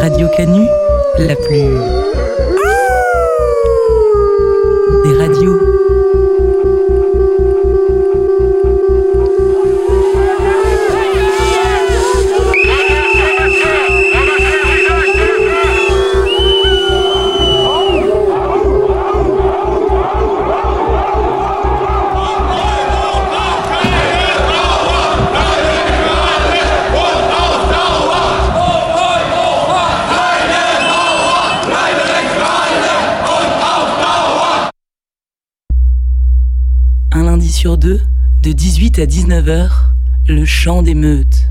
Radio Canu, la plus... Des radios. 18 à 19h, le chant des meutes.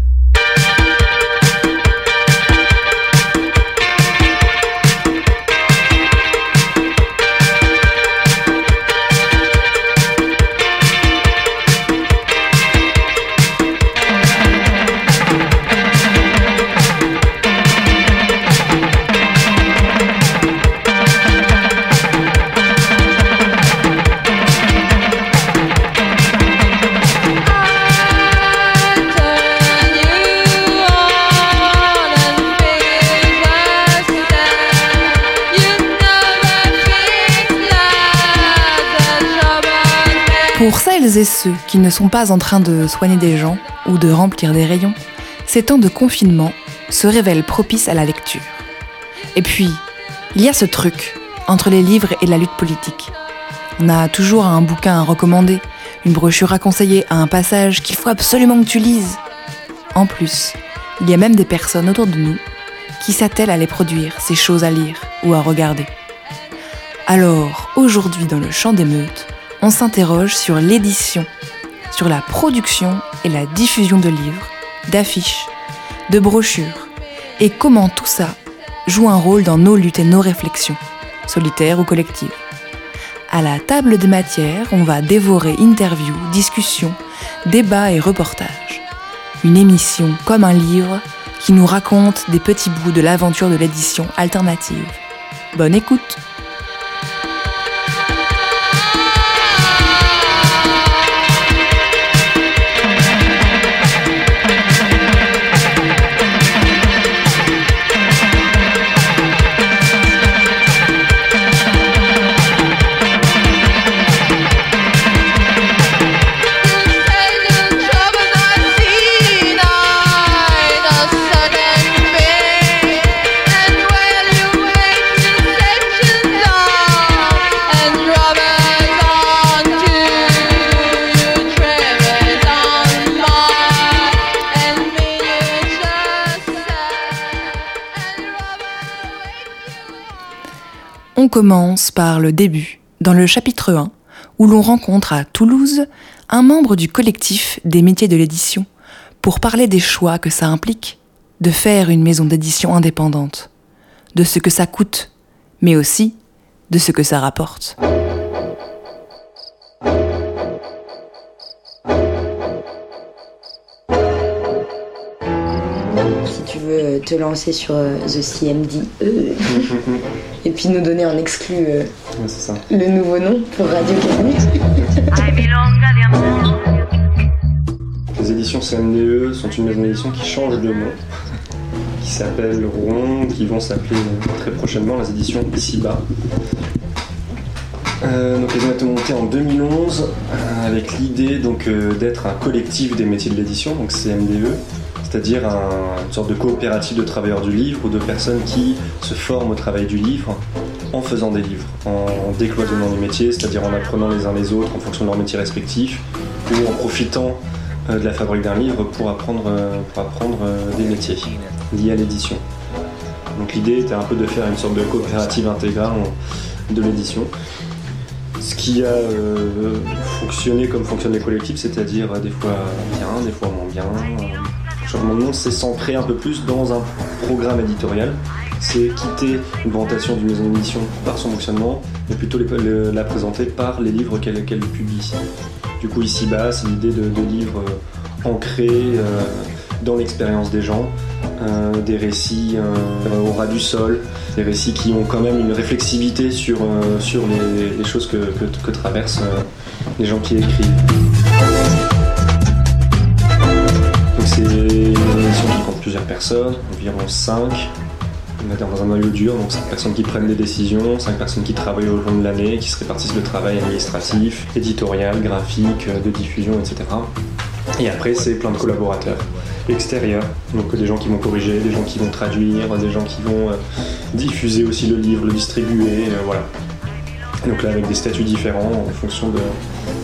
Et ceux qui ne sont pas en train de soigner des gens ou de remplir des rayons, ces temps de confinement se révèlent propices à la lecture. Et puis, il y a ce truc entre les livres et la lutte politique. On a toujours un bouquin à recommander, une brochure à conseiller, un passage qu'il faut absolument que tu lises. En plus, il y a même des personnes autour de nous qui s'attellent à les produire, ces choses à lire ou à regarder. Alors, aujourd'hui dans le champ des meutes, on s'interroge sur l'édition, sur la production et la diffusion de livres, d'affiches, de brochures, et comment tout ça joue un rôle dans nos luttes et nos réflexions, solitaires ou collectives. À la table des matières, on va dévorer interviews, discussions, débats et reportages. Une émission comme un livre qui nous raconte des petits bouts de l'aventure de l'édition alternative. Bonne écoute commence par le début, dans le chapitre 1, où l'on rencontre à Toulouse un membre du collectif des métiers de l'édition pour parler des choix que ça implique de faire une maison d'édition indépendante, de ce que ça coûte, mais aussi de ce que ça rapporte. Veux te lancer sur euh, The CMD euh, et puis nous donner en exclu euh, Ouais, c'est ça. le nouveau nom pour Radio Canu. Les éditions CMDE sont une maison d'édition qui change de nom, qui s'appelle Rouen, qui vont s'appeler très prochainement les éditions Ici-Bas. Euh, donc elles ont été montées en 2011 euh, avec l'idée donc euh, d'être un collectif des métiers de l'édition, donc CMDE, c'est-à-dire un- une sorte de coopérative de travailleurs du livre ou de personnes qui se forment au travail du livre en faisant des livres, en décloisonnant les métiers, c'est-à-dire en apprenant les uns les autres en fonction de leurs métiers respectifs ou en profitant euh, de la fabrique d'un livre pour apprendre, euh, pour apprendre euh, des métiers liés à l'édition. Donc l'idée était un peu de faire une sorte de coopérative intégrale de l'édition. Ce qui a fonctionné comme fonctionnent les collectifs, c'est-à-dire des fois bien, des fois moins bien. Changement de c'est s'ancrer un peu plus dans un programme éditorial. C'est quitter une présentation d'une maison d'édition par son fonctionnement, mais plutôt la présenter par les livres qu'elle publie. Du coup, ici-bas, c'est l'idée de, livres euh, ancrés euh, dans l'expérience des gens, euh, des récits au ras du sol, des récits qui ont quand même une réflexivité sur, les, choses que, traversent les gens qui écrivent. C'est une émission qui compte plusieurs personnes, environ 5, on dire dans un noyau dur, donc 5 personnes qui prennent des décisions, 5 personnes qui travaillent au long de l'année, qui se répartissent le travail administratif, éditorial, graphique, de diffusion, etc. Et après, c'est plein de collaborateurs extérieurs, donc des gens qui vont corriger, des gens qui vont traduire, des gens qui vont diffuser aussi le livre, le distribuer, voilà. Donc là, avec des statuts différents en fonction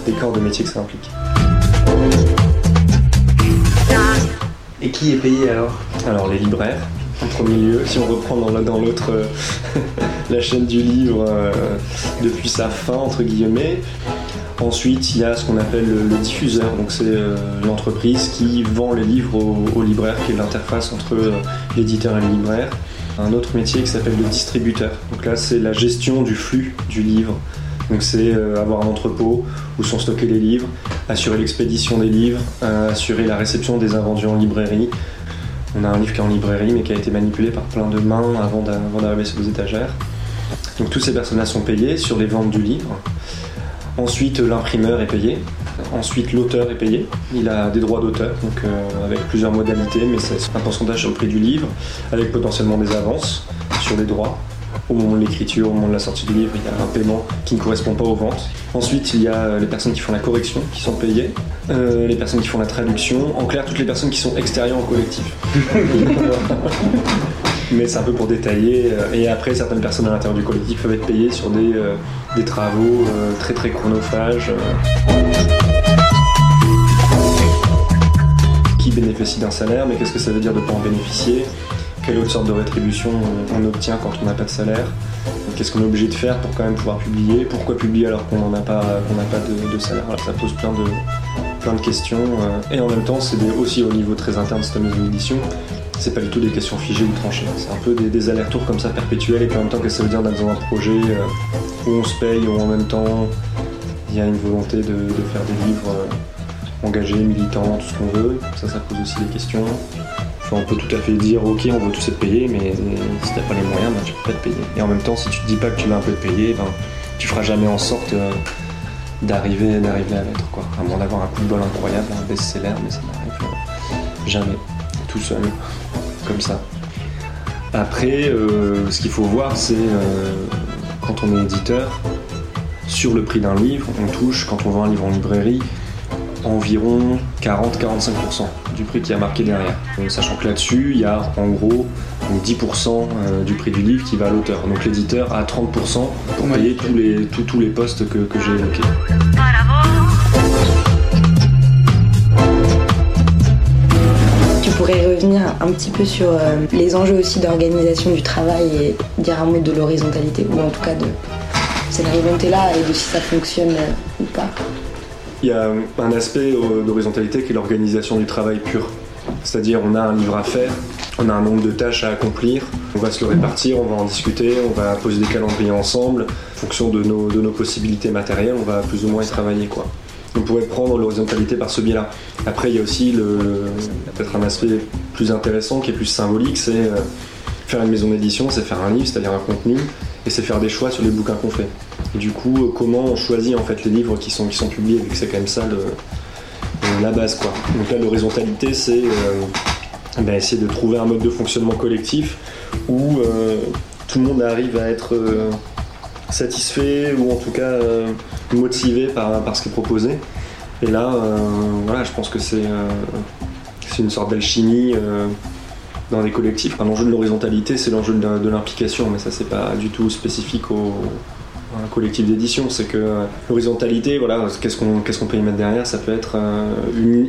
des corps de métier que ça implique. Et qui est payé alors Alors les libraires, en premier lieu, si on reprend dans l'autre euh, la chaîne du livre euh, depuis sa fin, entre guillemets. Ensuite, il y a ce qu'on appelle le, diffuseur, donc c'est euh, l'entreprise qui vend les livres au, libraire, qui est l'interface entre l'éditeur et le libraire un autre métier qui s'appelle le distributeur. Donc là, c'est la gestion du flux du livre. Donc c'est euh, avoir un entrepôt où sont stockés les livres, assurer l'expédition des livres, euh, assurer la réception des invendus en librairie. On a un livre qui est en librairie mais qui a été manipulé par plein de mains avant d'arriver sur les étagères. Donc toutes ces personnes-là sont payées sur les ventes du livre. Ensuite, l'imprimeur est payé. Ensuite, l'auteur est payé. Il a des droits d'auteur, donc euh, avec plusieurs modalités, mais c'est un pourcentage le prix du livre, avec potentiellement des avances sur les droits. Au moment de l'écriture, au moment de la sortie du livre, il y a un paiement qui ne correspond pas aux ventes. Ensuite, il y a les personnes qui font la correction qui sont payées, euh, les personnes qui font la traduction, en clair, toutes les personnes qui sont extérieures au collectif. mais c'est un peu pour détailler. Euh, et après, certaines personnes à l'intérieur du collectif peuvent être payées sur des, des travaux très très chronophages qui bénéficie d'un salaire, mais qu'est-ce que ça veut dire de ne pas en bénéficier? Quelle autre sorte de rétribution on obtient quand on n'a pas de salaire Qu'est-ce qu'on est obligé de faire pour quand même pouvoir publier Pourquoi publier alors qu'on n'a pas, pas de, salaire Ça pose plein de, plein de questions. Euh, et en même temps, c'est aussi au niveau très interne de cette maison d'édition, c'est pas du tout des questions figées ou tranchées. C'est un peu des, allers-retours comme ça perpétuels et en même temps, qu'est-ce que ça veut dire d'être dans un projet euh, où on se paye, où en même temps il y a une volonté de, faire des livres euh, engagés, militants, tout ce qu'on veut? Ça, ça pose aussi des questions. On peut tout à fait dire, ok, on veut tous être payés, mais si t'as pas les moyens, ben, tu peux pas te payer. Et en même temps, si tu te dis pas que tu vas un peu te payer, ben, tu feras jamais en sorte euh, d'arriver d'arriver à l'être, quoi. À d'avoir un coup de bol incroyable, un best-seller, mais ça n'arrive euh, jamais, tout seul, comme ça. Après, ce qu'il faut voir, c'est quand on est éditeur, sur le prix d'un livre, on touche, quand on vend un livre en librairie, environ 40-45% du prix qui a marqué derrière. sachant que là-dessus, il y a en gros 10% euh, du prix du livre qui va à l'auteur. Donc l'éditeur a 30% pour payer tous les, tous, les postes que, j'ai évoqués. Tu pourrais revenir un petit peu sur euh, les enjeux aussi d'organisation du travail et dire un mot de l'horizontalité, ou en tout cas de cette volonté-là et de si ça fonctionne euh, ou pas. Il y a un aspect euh, d'horizontalité qui est l'organisation du travail pur. C'est-à-dire on a un livre à faire, on a un nombre de tâches à accomplir, on va se le répartir, on va en discuter, on va poser des calendriers ensemble, en fonction de nos, possibilités matérielles, on va plus ou moins y travailler. Quoi. On pourrait prendre l'horizontalité par ce biais-là. Après, il y a aussi peut-être un aspect plus intéressant qui est plus symbolique, c'est euh, faire une maison d'édition, c'est faire un livre, c'est-à-dire un contenu, et c'est faire des choix sur les bouquins qu'on fait. Et du coup, euh, comment on choisit en fait les livres qui sont, publiés, vu que c'est quand même ça euh, la base quoi. Donc là, l'horizontalité, c'est euh, ben, essayer de trouver un mode de fonctionnement collectif où tout le monde arrive à être satisfait ou en tout cas motivé par, ce qui est proposé. Et là, voilà, je pense que c'est une sorte d'alchimie dans les collectifs. L'enjeu de l'horizontalité, c'est l'enjeu de, l'implication, mais ça, c'est pas du tout spécifique au, un collectif d'édition. C'est que l'horizontalité, voilà, qu'est-ce qu'on qu'est-ce peut y mettre derrière Ça peut être euh,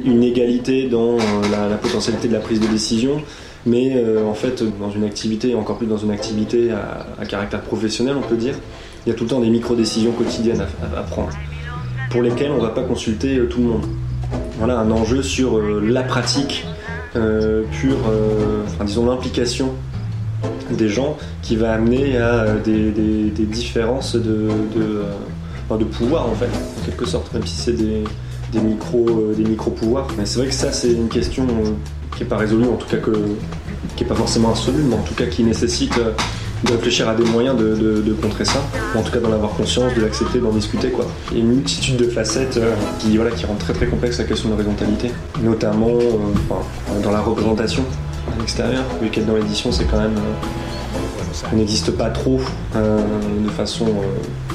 une, égalité dans euh, la, potentialité de la prise de décision, mais euh, en fait, dans une activité, encore plus dans une activité à, caractère professionnel, on peut dire, il y a tout le temps des micro-décisions quotidiennes à, prendre, pour lesquelles on ne va pas consulter tout le monde. Voilà un enjeu sur la pratique euh, pure, euh, disons l'implication des gens qui va amener à euh, des, différences de, de, pouvoir en fait, en quelque sorte, même si c'est des, des micro, des micro. Mais c'est vrai que ça c'est une question qui n'est pas résolue, en tout cas que, qui n'est pas forcément insoluble, mais en tout cas qui nécessite de réfléchir à des moyens de, contrer ça, ou en tout cas d'en avoir conscience, de l'accepter, d'en discuter. Quoi. Il y a une multitude de facettes euh, qui, voilà, qui rendent très très complexe la question de l'horizontalité, notamment euh, dans la représentation. À l'extérieur. Vu qu'être dans l'édition, c'est quand même. on n'existe pas trop de façon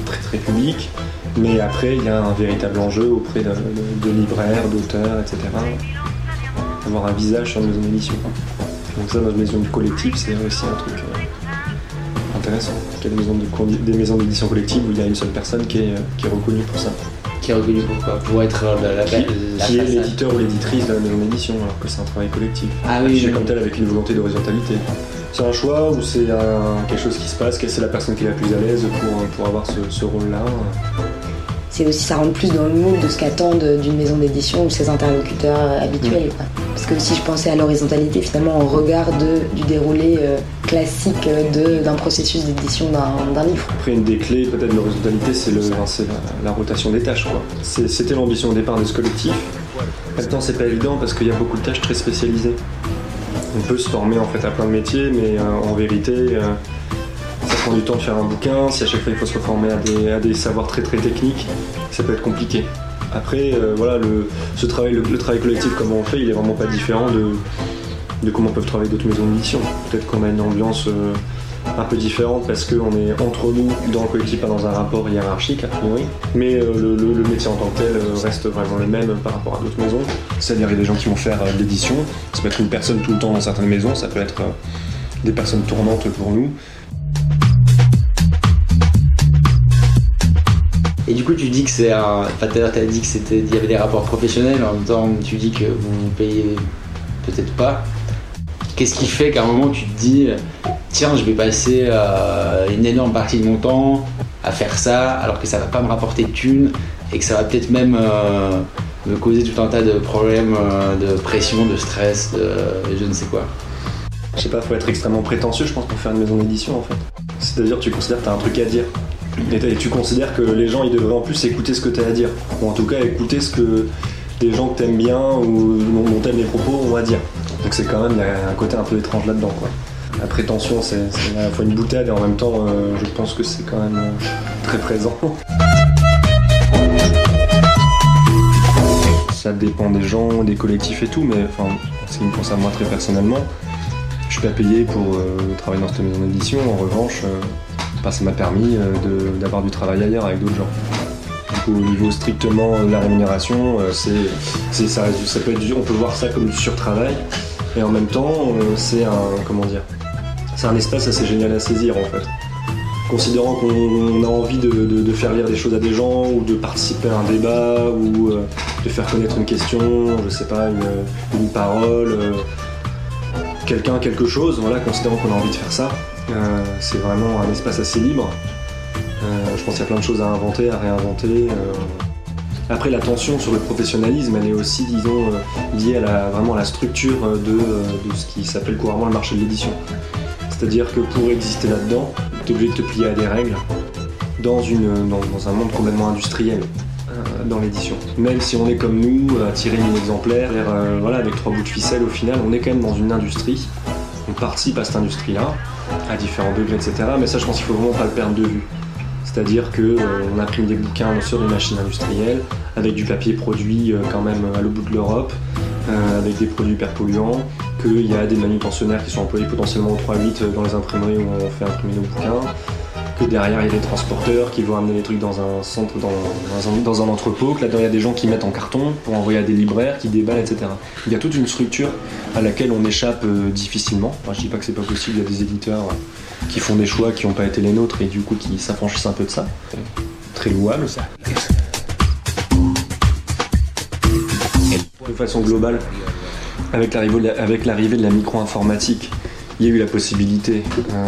très très publique. Mais après, il y a un véritable enjeu auprès de, libraires, d'auteurs, etc. Avoir un visage sur une maison d'édition. Donc ça, dans une maison du collectif, c'est aussi un truc intéressant. Il y a des maisons d'édition collective où il y a une seule personne qui est reconnue pour ça. Qui est reconnu pour quoi Pour être la, la, qui, est l'éditeur ou l'éditrice de la maison d'édition, alors que c'est un travail collectif. Ah oui. comme tel avec une volonté d'horizontalité. C'est un choix ou c'est quelque chose qui se passe, c'est la personne qui est la plus à l'aise pour, pour avoir ce, ce rôle-là? C'est aussi ça rentre plus dans le moule de ce qu'attendent d'une maison d'édition ou ses interlocuteurs habituels. Parce que si je pensais à l'horizontalité, finalement, en regard du déroulé euh, classique d'un processus d'édition d'un livre. Après, une des clés peut-être de l'horizontalité, c'est la, rotation des tâches. C'était l'ambition au départ de ce collectif. Maintenant, c'est pas évident parce qu'il y a beaucoup de tâches très spécialisées. On peut se former en fait à plein de métiers, mais euh, en vérité, euh, du temps de faire un bouquin, si à chaque fois il faut se reformer à des, savoirs très très techniques, ça peut être compliqué. Après, euh, voilà, le, ce travail, le, travail collectif, comme on le fait, il est vraiment pas différent de, de comment peuvent travailler d'autres maisons d'édition. Peut-être qu'on a une ambiance euh, un peu différente parce qu'on est entre nous dans le collectif, pas dans un rapport hiérarchique a priori. Mais euh, le, métier en tant que tel reste vraiment le même par rapport à d'autres maisons. C'est-à-dire qu'il y a des gens qui vont faire de l'édition, ça peut être une personne tout le temps dans certaines maisons, ça peut être des personnes tournantes pour nous. Et du coup, tu dis que c'est un. Enfin, tout à l'heure, tu as dit qu'il y avait des rapports professionnels, en même temps, tu dis que vous ne payez peut-être pas. Qu'est-ce qui fait qu'à un moment, tu te dis, tiens, je vais passer euh, une énorme partie de mon temps à faire ça, alors que ça va pas me rapporter de thunes, et que ça va peut-être même euh, me causer tout un tas de problèmes euh, de pression, de stress, de je ne sais quoi Je sais pas, faut être extrêmement prétentieux, je pense, pour faire une maison d'édition en fait. C'est-à-dire, tu considères que tu as un truc à dire. Et, tu considères que les gens ils devraient en plus écouter ce que tu as à dire, ou en tout cas écouter ce que des gens que t'aimes bien ou dont t'aimes les propos ont à dire. Donc c'est quand même, un côté un peu étrange là-dedans. Quoi. La prétention, c'est à la fois une boutade et en même temps, euh, je pense que c'est quand même euh, très présent. Ça dépend des gens, des collectifs et tout, mais enfin, ce qui me concerne moi très personnellement, je suis pas payé pour euh, travailler dans cette maison d'édition. En revanche, ça m'a permis euh, d'avoir du travail ailleurs avec d'autres gens. au niveau strictement de la rémunération, euh, c'est, ça, ça peut être, on peut voir ça comme du surtravail, et en même temps, euh, c'est un, comment dire, c'est un espace assez génial à saisir en fait. Considérant qu'on a envie de, faire lire des choses à des gens, ou de participer à un débat, ou de faire connaître une question, je sais pas, une, une parole, quelqu'un, quelque chose, voilà, considérant qu'on a envie de faire ça, euh, c'est vraiment un espace assez libre. Euh, je pense qu'il y a plein de choses à inventer, à réinventer. Euh. Après, la tension sur le professionnalisme, elle est aussi, disons, liée à la, vraiment la structure de, ce qui s'appelle couramment le marché de l'édition. C'est-à-dire que pour exister là-dedans, tu es obligé de te plier à des règles dans, un monde complètement industriel dans l'édition. Même si on est comme nous, à tirer une exemplaire, voilà, avec trois bouts de ficelle, au final, on est quand même dans une industrie. On participe à cette industrie-là à différents degrés, etc. Mais ça, je pense qu'il faut vraiment pas le perdre de vue. C'est-à-dire qu'on euh, imprime des bouquins sur des machines industrielles, avec du papier produit euh, quand même à l'autre bout de l'Europe, euh, avec des produits hyper polluants, qu'il y a des manutentionnaires qui sont employés potentiellement au 3-8 dans les imprimeries où on fait imprimer nos bouquins, derrière il y a des transporteurs qui vont amener les trucs dans un centre, dans, un, entrepôt, que là-dedans il y a des gens qui mettent en carton pour envoyer à des libraires, qui déballent, etc. Il y a toute une structure à laquelle on échappe euh, difficilement. Enfin, je dis pas que c'est pas possible, il y a des éditeurs euh, qui font des choix qui n'ont pas été les nôtres et du coup qui s'affranchissent un peu de ça. Très louable. De façon globale, avec l'arrivée de la micro-informatique, il y a eu la possibilité, euh,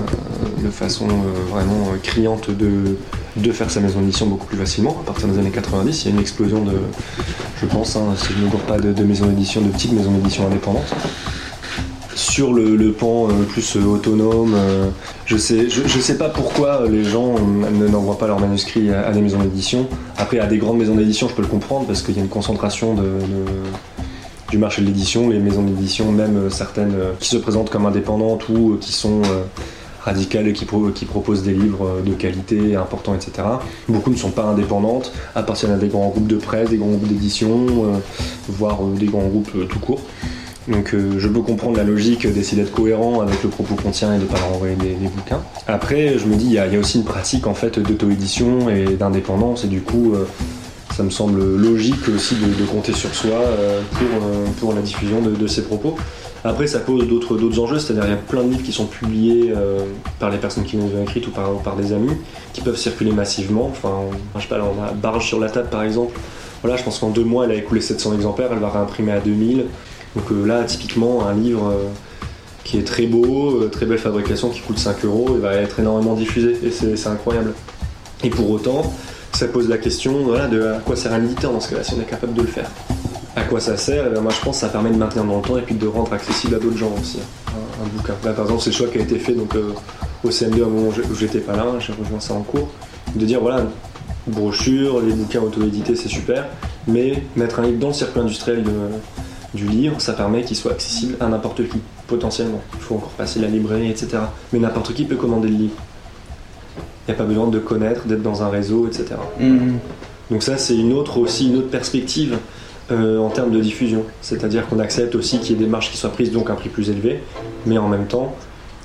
de façon euh, vraiment euh, criante, de, de faire sa maison d'édition beaucoup plus facilement. À partir des années 90, il y a une explosion de, je pense, hein, si je ne me pas, de, maisons d'édition, de petites maisons d'édition indépendantes. Sur le, pan plus autonome, je sais, je, sais pas pourquoi les gens n'envoient pas leurs manuscrits à, des maisons d'édition. Après, à des grandes maisons d'édition, je peux le comprendre parce qu'il y a une concentration de du marché de l'édition, les maisons d'édition, même euh, certaines euh, qui se présentent comme indépendantes ou euh, qui sont radicales et qui, proposent des livres de qualité importants, etc. Beaucoup ne sont pas indépendantes, appartiennent à des grands groupes de presse, des grands groupes d'édition, voire des grands groupes tout court. Donc je peux comprendre la logique d'essayer d'être cohérent avec le propos qu'on tient et de ne pas leur envoyer des, bouquins. Après, je me dis, il y, a aussi une pratique en fait d'auto-édition et d'indépendance, et du coup, ça me semble logique aussi de, compter sur soi euh, pour, pour, la diffusion de, ces propos. Après, ça pose d'autres enjeux, c'est-à-dire il y a plein de livres qui sont publiés par les personnes qui nous ont écrites ou par, des amis, qui peuvent circuler massivement. Enfin, je sais pas, on a Barge sur la table par exemple. Voilà, je pense qu'en deux mois, elle a écoulé 700 exemplaires, elle va réimprimer à 2000. Donc euh, là, typiquement, un livre euh, qui est très beau, euh, très belle fabrication, qui coûte 5 euros, il va être énormément diffusé et c'est incroyable. Et pour autant, ça pose la question de à quoi sert un éditeur dans ce cas-là, si on est capable de le faire. À quoi ça sert eh Moi je pense que ça permet de maintenir dans le temps et puis de rendre accessible à d'autres gens aussi un, bouquin. Là par exemple, c'est le choix qui a été fait donc, au CM2 à un moment où j'étais pas là, j'ai rejoint ça en cours, de dire voilà, brochure, les bouquins auto-édités c'est super, mais mettre un livre dans le circuit industriel du livre, ça permet qu'il soit accessible à n'importe qui, potentiellement. Il faut encore passer la librairie, etc. Mais n'importe qui peut commander le livre. Il n'y a pas besoin de connaître, d'être dans un réseau, etc. Mm-hmm. Donc ça, c'est une autre aussi une autre perspective euh, en termes de diffusion. C'est-à-dire qu'on accepte aussi qu'il y ait des marges qui soient prises, donc un prix plus élevé, mais en même temps,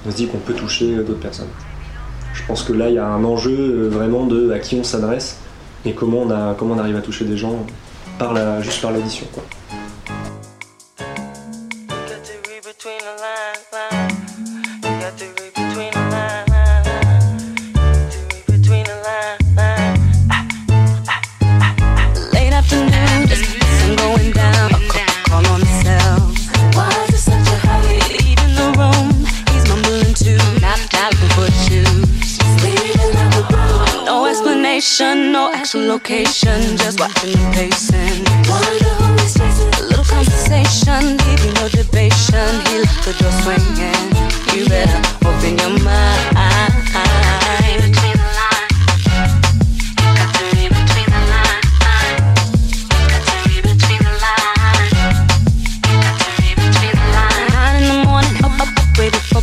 on se dit qu'on peut toucher euh, d'autres personnes. Je pense que là, il y a un enjeu euh, vraiment de à qui on s'adresse et comment on, a, comment on arrive à toucher des gens par la, juste par l'édition. location, just watching the pacing. A little conversation, leaving no debation. He left the door swinging. You better open your mind.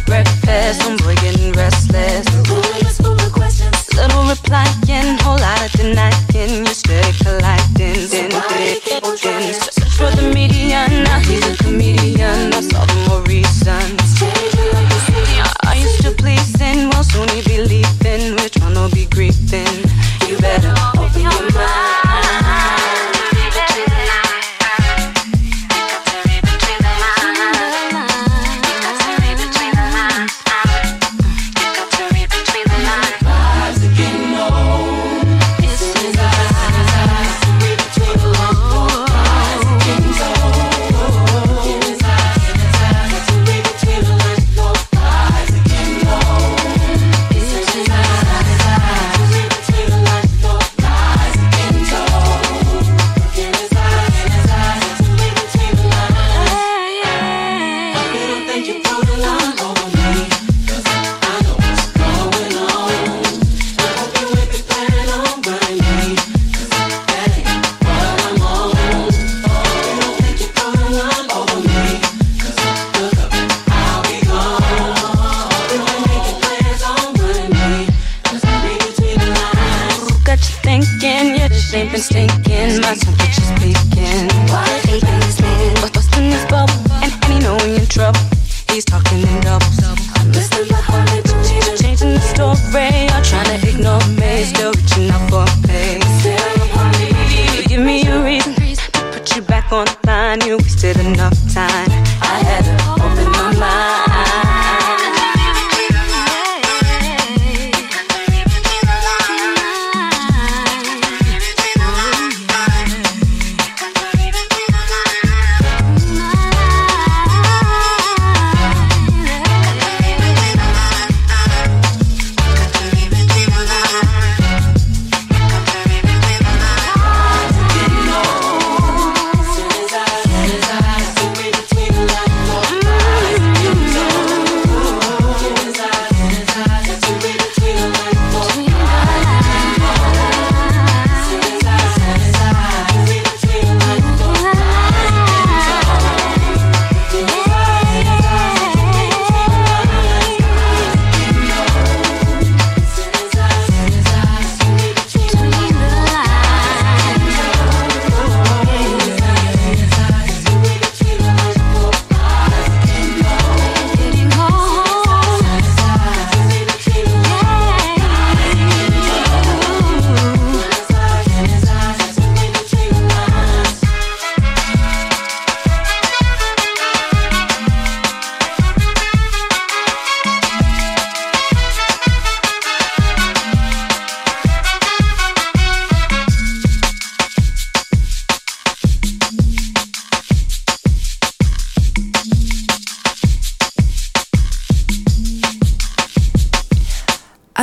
breakfast. I'm getting restless. Little replying tonight. been stinking. My temperature's peaking. Why deep in his skin. What's busting this bubble? And any know we in trouble. He's talking in doubles. I'm listening to all the change, changing the story. I'm trying to ignore me, still reaching out for me. Give me a reason to put you back on the line. You wasted enough time.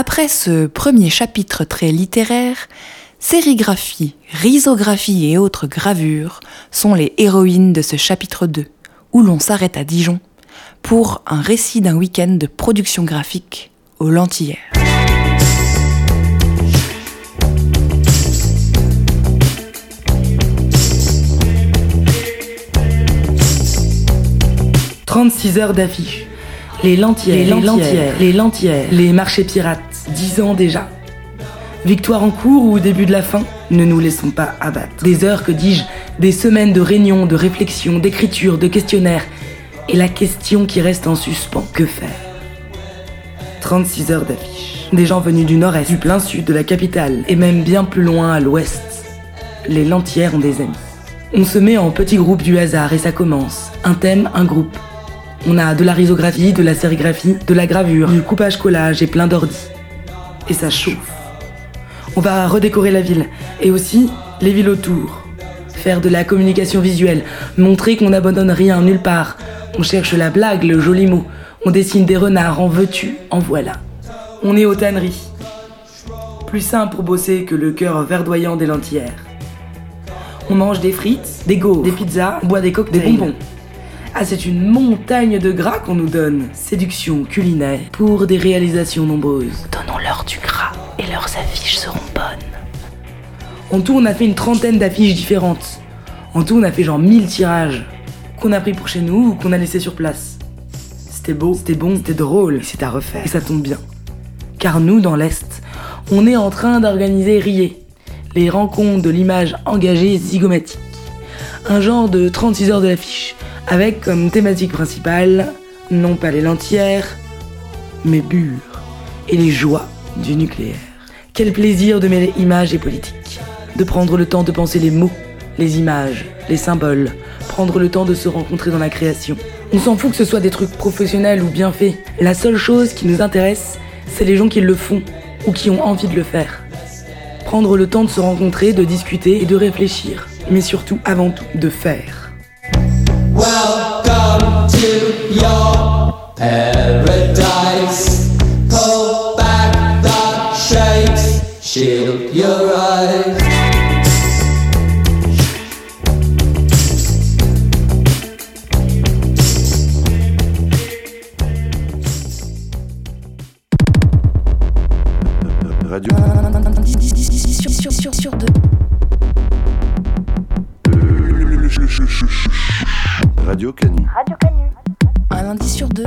Après ce premier chapitre très littéraire, sérigraphie, risographie et autres gravures sont les héroïnes de ce chapitre 2, où l'on s'arrête à Dijon pour un récit d'un week-end de production graphique aux lentillères. « 36 heures d'affiches. Les lentières, les lentières, les lentières, les marchés pirates, 10 ans déjà. Victoire en cours ou début de la fin Ne nous laissons pas abattre. Des heures, que dis-je, des semaines de réunions, de réflexions, d'écriture, de questionnaires. Et la question qui reste en suspens, que faire? 36 heures d'affiches. Des gens venus du nord-est, du plein sud, de la capitale, et même bien plus loin à l'ouest. Les lentières ont des amis. On se met en petits groupes du hasard et ça commence. Un thème, un groupe. On a de la risographie, de la sérigraphie, de la gravure, du coupage-collage et plein d'ordi. Et ça chauffe. On va redécorer la ville et aussi les villes autour. Faire de la communication visuelle, montrer qu'on n'abandonne rien nulle part. On cherche la blague, le joli mot. On dessine des renards, en veux-tu, en voilà. On est aux tanneries. Plus simple pour bosser que le cœur verdoyant des lentières. On mange des frites, des gaufres, des pizzas, on boit des cocktails, des bonbons. Ah, c'est une montagne de gras qu'on nous donne. Séduction culinaire pour des réalisations nombreuses. Du gras et leurs affiches seront bonnes. En tout, on a fait une trentaine d'affiches différentes. En tout, on a fait genre 1000 tirages qu'on a pris pour chez nous ou qu'on a laissé sur place. C'était beau, c'était bon, c'était drôle, c'est à refaire. Et ça tombe bien. Car nous, dans l'Est, on est en train d'organiser Rier, les rencontres de l'image engagée zygomatique. Un genre de 36 heures de l'affiche avec comme thématique principale non pas les lentières, mais Bure et les joies du nucléaire. Quel plaisir de mêler images et politique, de prendre le temps de penser les mots, les images, les symboles, prendre le temps de se rencontrer dans la création. On s'en fout que ce soit des trucs professionnels ou bien faits. La seule chose qui nous intéresse, c'est les gens qui le font ou qui ont envie de le faire. Prendre le temps de se rencontrer, de discuter et de réfléchir, mais surtout, avant tout, de faire. Welcome to your. Shield your eyes. Radio, Sur, sur, sur deux. Radio Canu. Un lundi sur deux.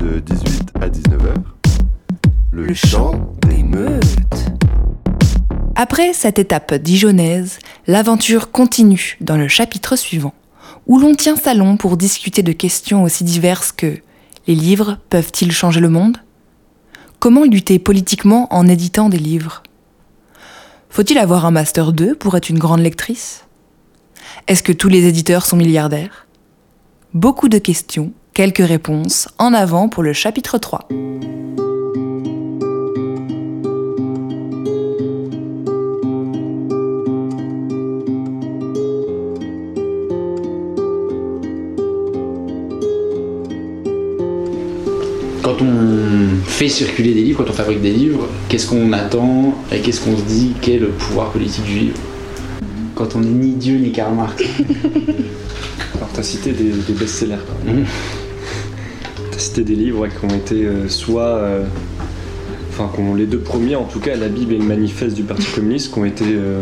De 18 à 19h. Le, Le chant des meutes. Après cette étape dijonnaise, l'aventure continue dans le chapitre suivant, où l'on tient salon pour discuter de questions aussi diverses que les livres peuvent-ils changer le monde? Comment lutter politiquement en éditant des livres? Faut-il avoir un master 2 pour être une grande lectrice? Est-ce que tous les éditeurs sont milliardaires? Beaucoup de questions, quelques réponses, en avant pour le chapitre 3. Quand on fait circuler des livres, quand on fabrique des livres, qu'est-ce qu'on attend et qu'est-ce qu'on se dit qu'est le pouvoir politique du livre? Quand on n'est ni Dieu ni Karl Marx. Alors, tu as cité des, des best-sellers. quoi. Mhm. Tu as cité des livres ouais, qui ont été euh, soit. euh, Enfin, qui ont- les deux premiers, en tout cas, la Bible et le manifeste du Parti communiste, qui ont été euh,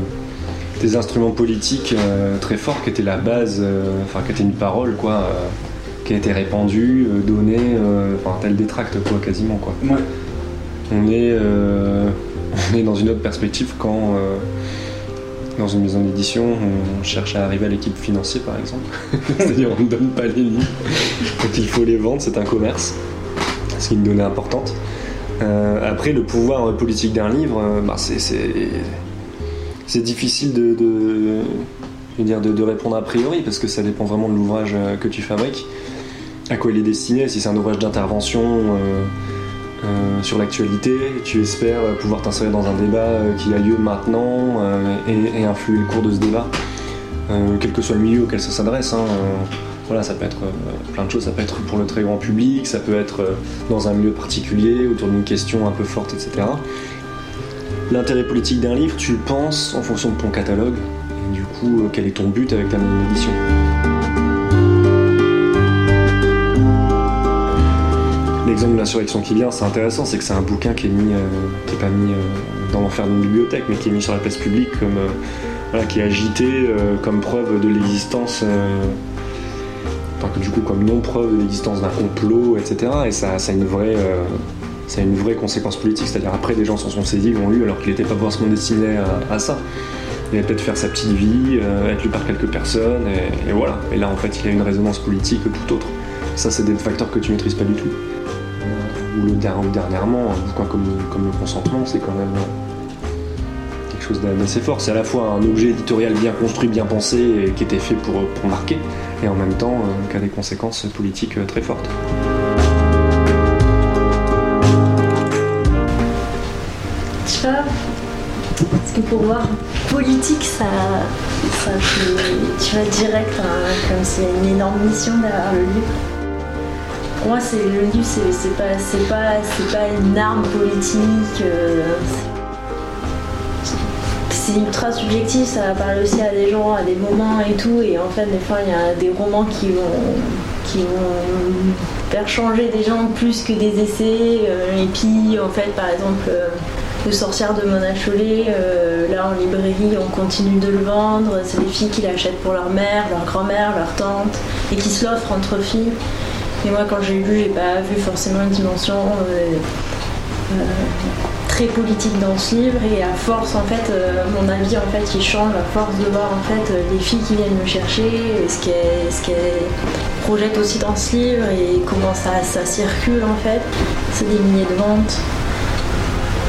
des instruments politiques euh, très forts, qui étaient la base, euh, enfin, qui étaient une parole, quoi, euh, qui a été répandue, euh, donnée, euh, enfin, tel des tracts, quoi, quasiment, quoi. Ouais. On est, euh, on est dans une autre perspective quand, dans une maison d'édition, on cherche à arriver à l'équipe financier, par exemple. C'est-à-dire, on ne donne pas les livres, donc il faut les vendre, c'est un commerce. C'est une donnée importante. Euh, après, le pouvoir politique d'un livre, euh, bah, c'est, difficile de, de- répondre a priori, parce que ça dépend vraiment de l'ouvrage que tu fabriques, à quoi il est destiné, si c'est un ouvrage d'intervention. euh, euh, sur l'actualité, tu espères pouvoir t'insérer dans un débat euh, qui a lieu maintenant et, influer le cours de ce débat, quel que soit le milieu auquel ça s'adresse. hein, voilà, ça peut être plein de choses, ça peut être pour le très grand public, ça peut être dans un milieu particulier, autour d'une question un peu forte, etc. L'intérêt politique d'un livre, tu le penses en fonction de ton catalogue, et du coup, quel est ton but avec ta édition L'exemple de l'insurrection qui vient, c'est intéressant, c'est que c'est un bouquin qui est mis, euh, qui est pas mis euh, dans l'enfer d'une bibliothèque, mais qui est mis sur la place publique comme, euh, qui est agité comme preuve de l'existence, enfin que du coup comme non preuve de l'existence d'un complot, etc. Et ça, a une vraie, ça a une vraie conséquence politique, c'est-à-dire après des gens s'en sont saisis, l'ont lu alors qu'il n'était pas forcément destiné à, ça. Il allait peut-être faire sa petite vie, être lu par quelques personnes, et, et voilà. Et là en fait il a une résonance politique tout autre. Ça c'est des facteurs que tu maîtrises pas du tout ou le dernièrement, bouquin comme, comme le consentement, c'est quand même euh, quelque chose d'assez fort. C'est à la fois un objet éditorial bien construit, bien pensé, qui était fait pour, pour marquer, et en même temps euh, qui a des conséquences politiques euh, très fortes. Sais pas. Parce que pour voir politique, ça, fait, tu vas direct, hein, comme a une énorme mission derrière le livre. Pour moi, c'est le livre, c'est pas, c'est pas, c'est pas une arme politique. euh, c'est ultra subjectif, ça va parler aussi à des gens, à des moments et tout. Et en fait, des fois, il y a des romans qui vont, qui vont faire changer des gens plus que des essais. euh, et puis, en fait, par exemple, euh, Le sorcière de Mona Chollet, euh, là en librairie, on continue de le vendre. C'est des filles qui l'achètent pour leur mère, leur grand-mère, leur tante, et qui se l'offrent entre filles. Et moi, quand j'ai lu, j'ai pas vu forcément une dimension euh, euh, très politique dans ce livre. Et à force, en fait, euh, mon avis, en fait, il change à force de voir en fait les filles qui viennent me chercher, ce qu'elles ce projettent aussi dans ce livre et comment ça, ça circule en fait. C'est des milliers de ventes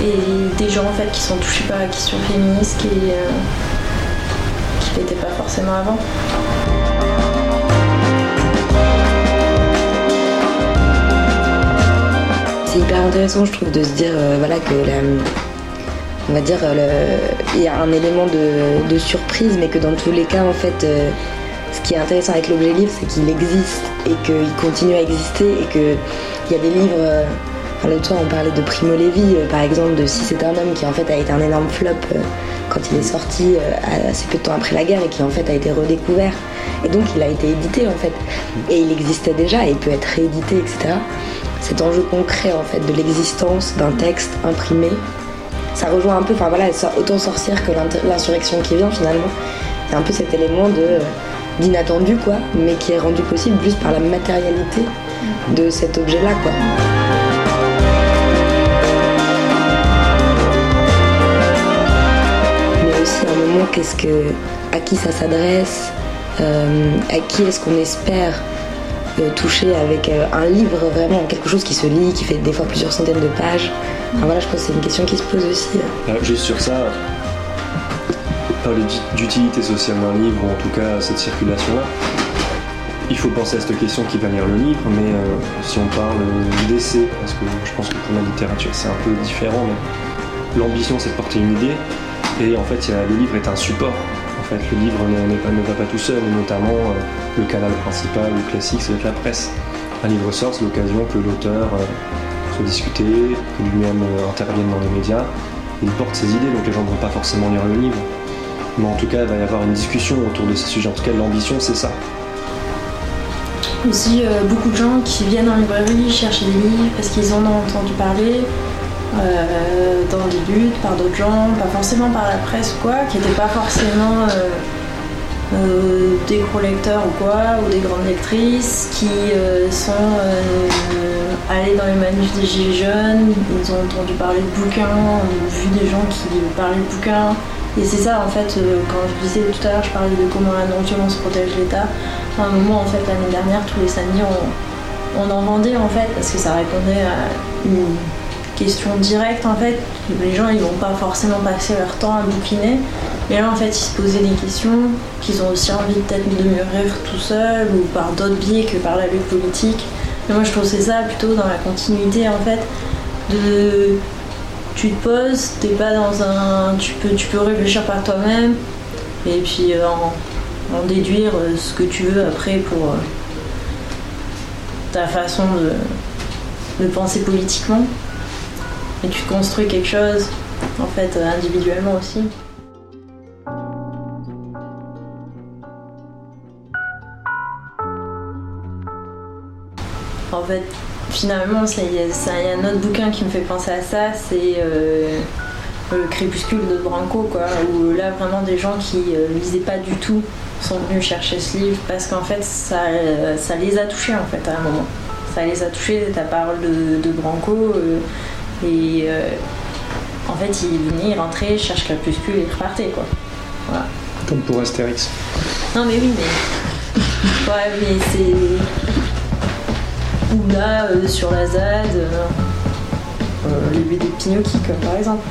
et des gens en fait qui sont touchés par la question féministe qui qui n'étaient pas forcément avant. C'est hyper intéressant, je trouve, de se dire euh, voilà, que on va dire, euh, il y a un élément de, surprise, mais que dans tous les cas, en fait, euh, ce qui est intéressant avec l'objet livre, c'est qu'il existe et qu'il continue à exister et qu'il y a des livres. Enfin, L'autre soir, on parlait de Primo Levi, euh, par exemple, de Si c'est un homme, qui en fait a été un énorme flop euh, quand il est sorti euh, assez peu de temps après la guerre et qui en fait a été redécouvert. Et donc, il a été édité en fait. Et il existait déjà et il peut être réédité, etc cet enjeu concret en fait de l'existence d'un texte imprimé. Ça rejoint un peu, enfin voilà, autant sorcière que l'insurrection qui vient finalement. A un peu cet élément d'inattendu quoi, mais qui est rendu possible juste par la matérialité de cet objet-là quoi. Qu'est-ce que, à qui ça s'adresse, euh, à qui est-ce qu'on espère euh, toucher avec euh, un livre vraiment quelque chose qui se lit, qui fait des fois plusieurs centaines de pages. Voilà, je pense que c'est une question qui se pose aussi. Juste sur ça, parler d'ut- d'utilité sociale d'un livre, ou en tout cas cette circulation-là, il faut penser à cette question qui va lire le livre, mais si on parle d'essai, parce que je pense que pour la littérature c'est un peu différent, mais l'ambition c'est de porter une idée, et en fait le livre est un support. En fait, le livre pas- ne va pas tout seul, et notamment euh, le canal principal ou classique, c'est la presse. Un livre sort, c'est l'occasion que l'auteur euh, discuté, que lui-même euh, intervienne dans les médias, il porte ses idées, donc les gens ne vont pas forcément lire le livre. Mais en tout cas, il va y avoir une discussion autour de ces sujets. En tout cas, l'ambition, c'est ça. Aussi, euh, beaucoup de gens qui viennent en librairie chercher des livres parce qu'ils en ont entendu parler euh, dans des luttes par d'autres gens, pas forcément par la presse ou quoi, qui n'étaient pas forcément euh, euh, des gros lecteurs ou quoi, ou des grandes lectrices, qui sont allés dans les manifs des Gilets jaunes, ils ont entendu parler de bouquins, ont vu des gens qui parlaient de bouquins. Et c'est ça en fait, quand je disais tout à l'heure, je parlais de comment la non-violence protège l'État. À un moment en fait l'année dernière, tous les samedis on, on en vendait en fait parce que ça répondait à une question directe en fait. Les gens ils vont pas forcément passer leur temps à bouquiner. Mais là en fait ils se posaient des questions qu'ils ont aussi envie peut-être de mûrir tout seul ou par d'autres biais que par la lutte politique. Mais moi je trouve c'est ça plutôt dans la continuité en fait de tu te poses, t'es pas dans un. Tu peux, tu peux réfléchir par toi-même et puis euh, en, en déduire euh, ce que tu veux après pour, euh, ta façon de, de penser politiquement. Et tu construis quelque chose, en fait, euh, individuellement aussi. En fait, finalement, il y, a un autre bouquin qui me fait penser à ça, c'est euh, le Crépuscule de Branco, quoi, où là, vraiment, des gens qui euh, lisaient pas du tout sont venus chercher ce livre parce qu'en fait, ça, euh, les a touchés, en fait, à un moment. Ça les a touchés, ta parole de, de Branco, euh, et euh, en fait, ils venaient, ils rentraient, cherchent Crépuscule et ils repartaient, quoi. Voilà. Comme pour Astérix. Non mais oui mais. Ouais mais c'est. Ou là euh, sur la ZAD, euh, euh, les BD de Pinocchio comme par exemple.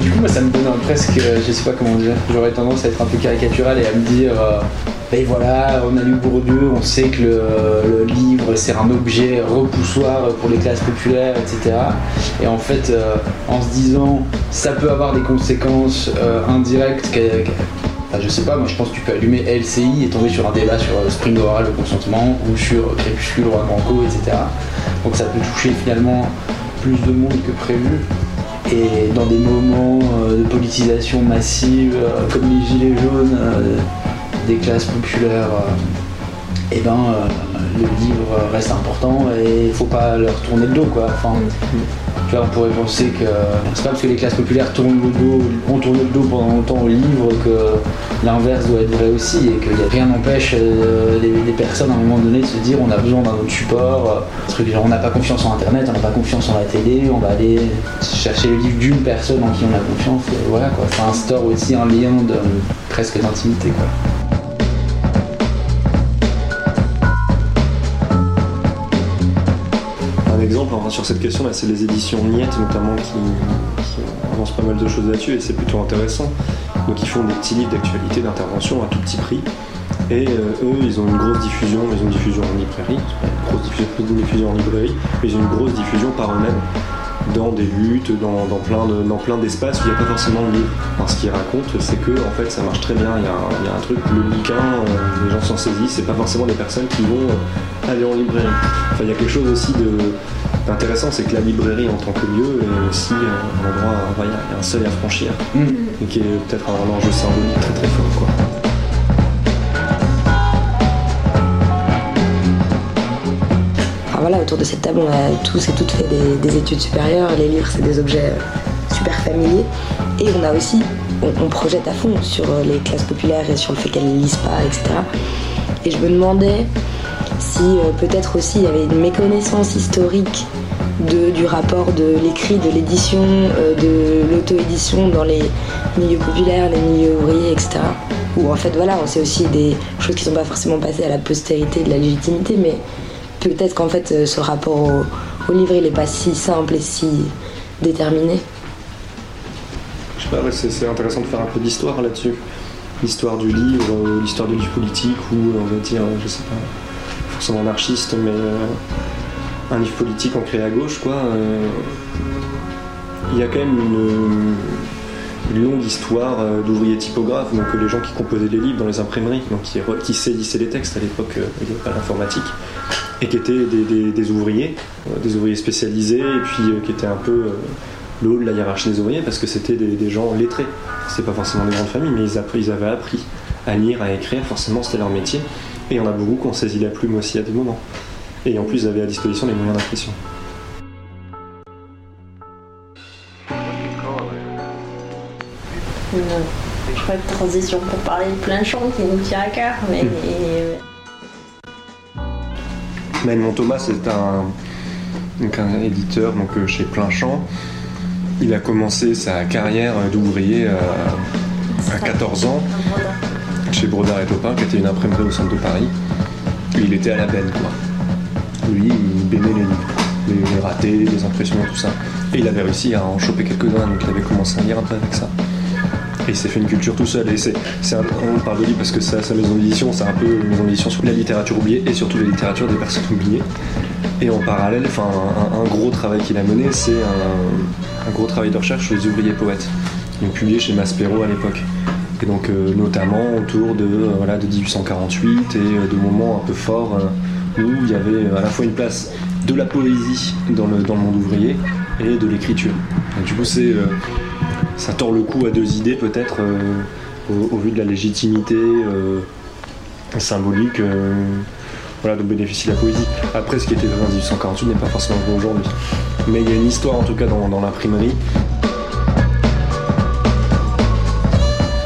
Du coup, moi, ça me donne un presque, je sais pas comment dire, j'aurais tendance à être un peu caricatural et à me dire, ben voilà, on a lu Bourdieu, on sait que le, livre c'est un objet repoussoir pour les classes populaires, etc. Et en fait, euh, en se disant, ça peut avoir des conséquences euh, indirectes. que- que- Enfin, je sais pas, moi je pense que tu peux allumer LCI et tomber sur un débat sur euh, Spring Oral, le consentement, ou sur Crépuscule, Roi Branco, etc. Donc ça peut toucher finalement plus de monde que prévu. Et dans des moments de politisation massive, comme les gilets jaunes des classes populaires, et ben euh, le livre reste important et il faut pas leur tourner le dos quoi. Enfin, tu vois, on pourrait penser que c'est pas parce que les classes populaires tournent le dos, ont tourné le dos pendant longtemps au livre que l'inverse doit être vrai aussi et que rien n'empêche euh, les, personnes à un moment donné de se dire on a besoin d'un autre support, euh, truc genre on n'a pas confiance en internet, on n'a pas confiance en la télé, on va aller chercher le livre d'une personne en qui on a confiance, et voilà quoi. Ça instaure aussi un lien de presque d'intimité quoi. Sur cette question, c'est les éditions Niette notamment qui, avancent pas mal de choses là-dessus et c'est plutôt intéressant. Donc ils font des petits livres d'actualité, d'intervention à tout petit prix. Et euh, eux, ils ont une grosse diffusion, ils ont une diffusion en librairie, grosse une diffusion en librairie, mais ils ont une grosse diffusion par eux-mêmes dans des luttes, dans, dans plein de- dans plein d'espaces où il n'y a pas forcément de. Alors, ce qu'ils racontent, c'est que en fait, ça marche très bien. Il y a un, il y a un truc, le bouquin, euh, les gens s'en saisissent. C'est pas forcément des personnes qui vont euh, aller en librairie. Enfin, il y a quelque chose aussi de d'intéressant, c'est que la librairie en tant que lieu est aussi un endroit, il y a un seuil à franchir, et qui est peut-être un enjeu symbolique très très fort. Quoi. Voilà, autour de cette table, on a tous et toutes fait des, des études supérieures. Les livres, c'est des objets euh, super familiers. Et on a aussi, on, projette à fond sur euh, les classes populaires et sur le fait qu'elles lisent pas, etc. Et je me demandais si euh, peut-être aussi il y avait une méconnaissance historique du rapport de l'écrit, de l'édition, de l'auto-édition dans les milieux populaires, les milieux ouvriers, etc. Où en fait, voilà, on sait aussi des choses qui ne sont pas forcément passées à la postérité de la légitimité, mais peut-être qu'en fait, euh, ce rapport au, livre, il n'est pas si simple et si déterminé. Je sais pas, c'est intéressant de faire un peu d'histoire là-dessus. L'histoire du livre, euh, l'histoire du livre politique, ou euh, on va dire, je sais pas, forcément anarchiste, mais un livre politique ancré à gauche, quoi. Il y a quand même une, longue histoire d'ouvriers typographes, donc les gens qui composaient les livres dans les imprimeries, donc qui, qui saisissaient les textes à l'époque, il n'y avait pas l'informatique, et qui étaient des, des- des ouvriers, euh, des ouvriers spécialisés, et puis euh, qui étaient un peu euh, le haut de la hiérarchie des ouvriers, parce que c'était des, des gens lettrés. C'est pas forcément des grandes familles, mais ils, appris- ils avaient appris à lire, à écrire, forcément c'était leur métier, et il y en a beaucoup qui ont saisi la plume aussi à des moments. Et en plus, ils avaient à disposition les moyens d'impression. Je crois, une transition pour parler de plein de choses qui nous tient à cœur, mais et, Maëlmon Thomas c'est un, donc un éditeur euh, chez Plein Champ. Il a commencé sa carrière euh, d'ouvrier euh, à 14 ans chez Brodard et Topin, qui était une imprimerie au centre de Paris. Il était à la benne, quoi. Lui, il bénait les livres, les, les ratés, les impressions, tout ça. Et il avait réussi à en choper quelques-uns, donc il avait commencé à lire un peu avec ça. Et il s'est fait une culture tout seul. Et c'est, on parle de lui parce que sa, sa maison d'édition, c'est un peu une maison d'édition sur la littérature oubliée et surtout la littérature des personnes oubliées. Et en parallèle, enfin, un, gros travail qu'il a mené, c'est un, gros travail de recherche sur les ouvriers poètes. Donc publié chez Maspero à l'époque. Et donc euh, notamment autour de, euh, voilà, de 1848 et euh, de moments un peu forts où il y avait à la fois une place de la poésie dans le, dans le monde ouvrier et de l'écriture. Du coup, c'est, ça tord le cou à deux idées peut-être euh, au, au vu de la légitimité euh, symbolique euh, voilà, dont bénéficie la poésie. Après, ce qui était vrai en 1848 n'est pas forcément vrai aujourd'hui. Mais il y a une histoire en tout cas dans, dans l'imprimerie.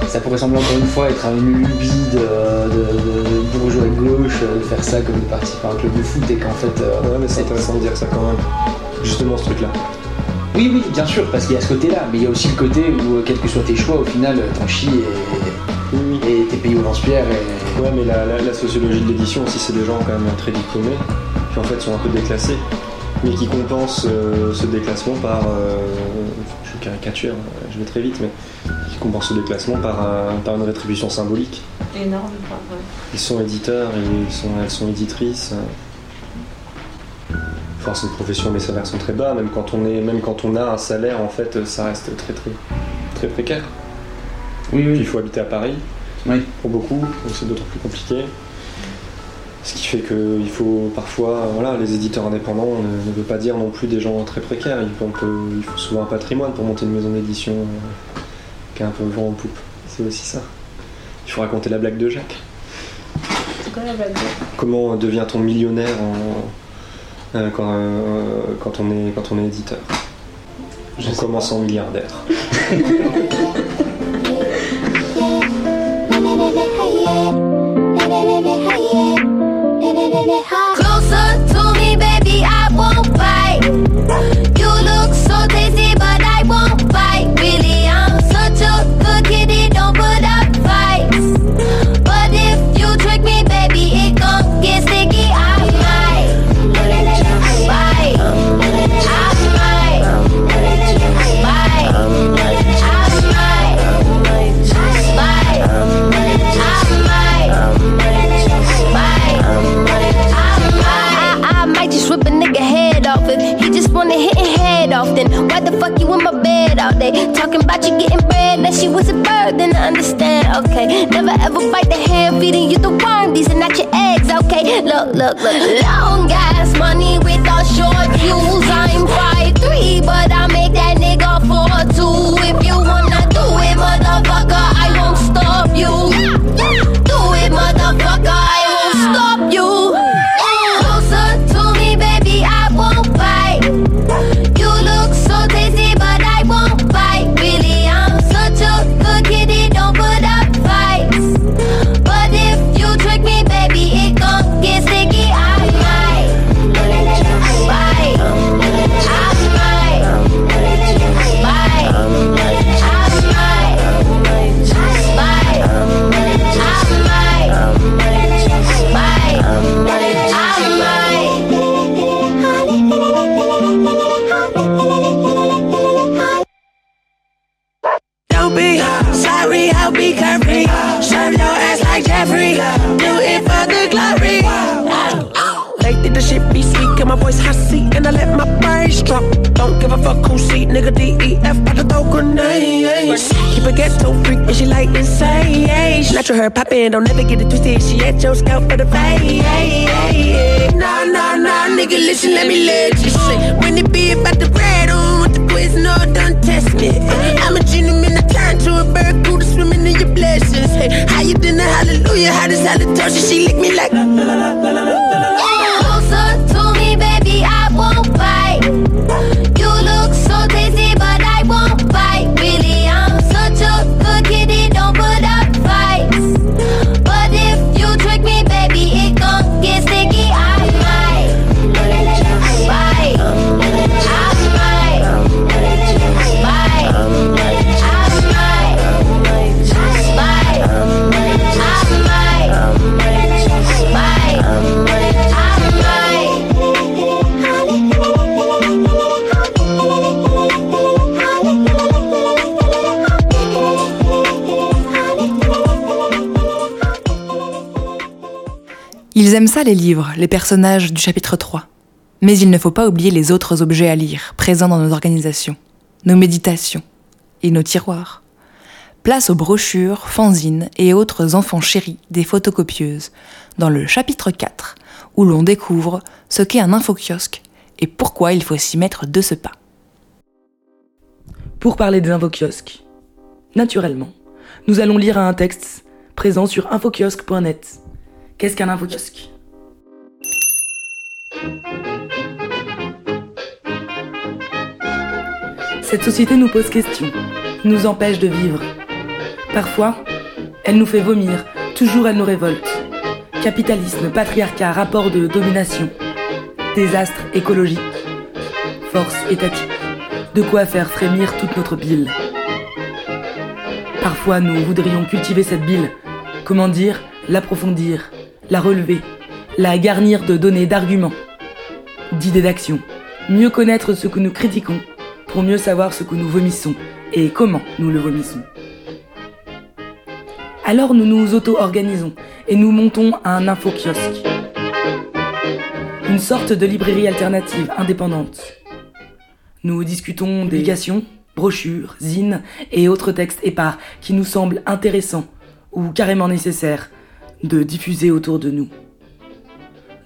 Ça pourrait sembler encore une fois être une lubie de, de, de bourgeois de gauche, euh, de faire ça comme de participer à un club de foot et qu'en fait. euh, Ouais, mais c'est intéressant de dire ça quand même. Justement, ce truc-là. Oui, oui, bien sûr, parce qu'il y a ce côté-là, mais il y a aussi le côté où, euh, quels que soient tes choix, au final, euh, t'en chies et Oui, oui. et t'es payé au lance-pierre et. Ouais, mais la, la- la sociologie de l'édition aussi, c'est des gens quand même très diplômés, qui en fait sont un peu déclassés, mais qui compensent euh, ce déclassement par. euh, je caricature, euh, je vais très vite, mais qui compensent ce déclassement par, un- par une rétribution symbolique. Énorme, quoi. ouais. Ils sont éditeurs ils sont, elles sont éditrices. Enfin, c'est une profession, les salaires sont très bas. Même quand on est, même quand on a un salaire, en fait, ça reste très très très précaire. Oui, Puis il oui. faut habiter à Paris. Oui. Pour beaucoup, donc c'est d'autant plus compliqué. Ce qui fait qu'il faut parfois, voilà, les éditeurs indépendants ne, ne veut pas dire non plus des gens très précaires. Il faut, on peut- il faut souvent un patrimoine pour monter une maison d'édition euh, qui est un peu vent en poupe. C'est aussi ça. Il faut raconter la blague de Jacques. C'est quoi la blague Comment devient-on millionnaire en- euh, quand, euh, quand on est, quand on est éditeur Je commence en milliardaire. Don't give a fuck who seat, nigga DEF by the throw grenades. Keep a ghetto freak, and she like insane. Natural her poppin', don't ever get it twisted. She at your scalp for the fade. Nah, nah, nah, nigga, listen, let me let you say. When it be about the bread on with the quiz, no, don't test me. I'm a gentleman, I turn to a bird, cool to swimming in your blessings. Hey, how you doing? Hallelujah, how does halitosis? She lick me like. Closer aiment ça les livres, les personnages du chapitre 3. Mais il ne faut pas oublier les autres objets à lire, présents dans nos organisations, nos méditations et nos tiroirs. Place aux brochures, fanzines et autres enfants chéris des photocopieuses, dans le chapitre 4, où l'on découvre ce qu'est un infokiosque et pourquoi il faut s'y mettre de ce pas. Pour parler des infokiosques, naturellement, nous allons lire un texte présent sur infokiosque.net. Qu'est-ce qu'un infokiosque? Cette société nous pose question, nous empêche de vivre. Parfois, elle nous fait vomir, toujours elle nous révolte. Capitalisme, patriarcat, rapport de domination, désastre écologique, force étatique, de quoi faire frémir toute notre bile. Parfois, nous voudrions cultiver cette bile, comment dire, l'approfondir, la relever, la garnir de données, d'arguments, d'idées d'action, mieux connaître ce que nous critiquons pour mieux savoir ce que nous vomissons et comment nous le vomissons. Alors nous nous auto-organisons et nous montons un info-kiosque. Une sorte de librairie alternative indépendante. Nous discutons d'éducation, brochures, zines et autres textes épars qui nous semblent intéressants ou carrément nécessaires de diffuser autour de nous.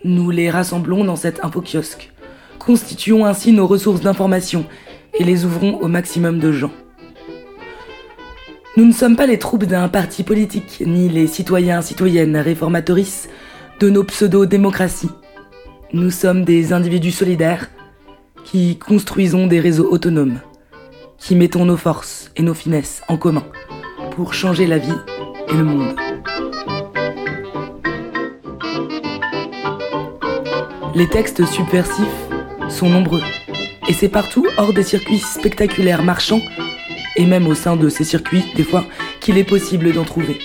Nous les rassemblons dans cet info-kiosque, constituons ainsi nos ressources d'information et les ouvrons au maximum de gens. Nous ne sommes pas les troupes d'un parti politique, ni les citoyens, citoyennes, réformatrices de nos pseudo-démocraties. Nous sommes des individus solidaires qui construisons des réseaux autonomes, qui mettons nos forces et nos finesses en commun pour changer la vie et le monde. Les textes subversifs sont nombreux, et c'est partout hors des circuits spectaculaires marchands et même au sein de ces circuits, des fois, qu'il est possible d'en trouver.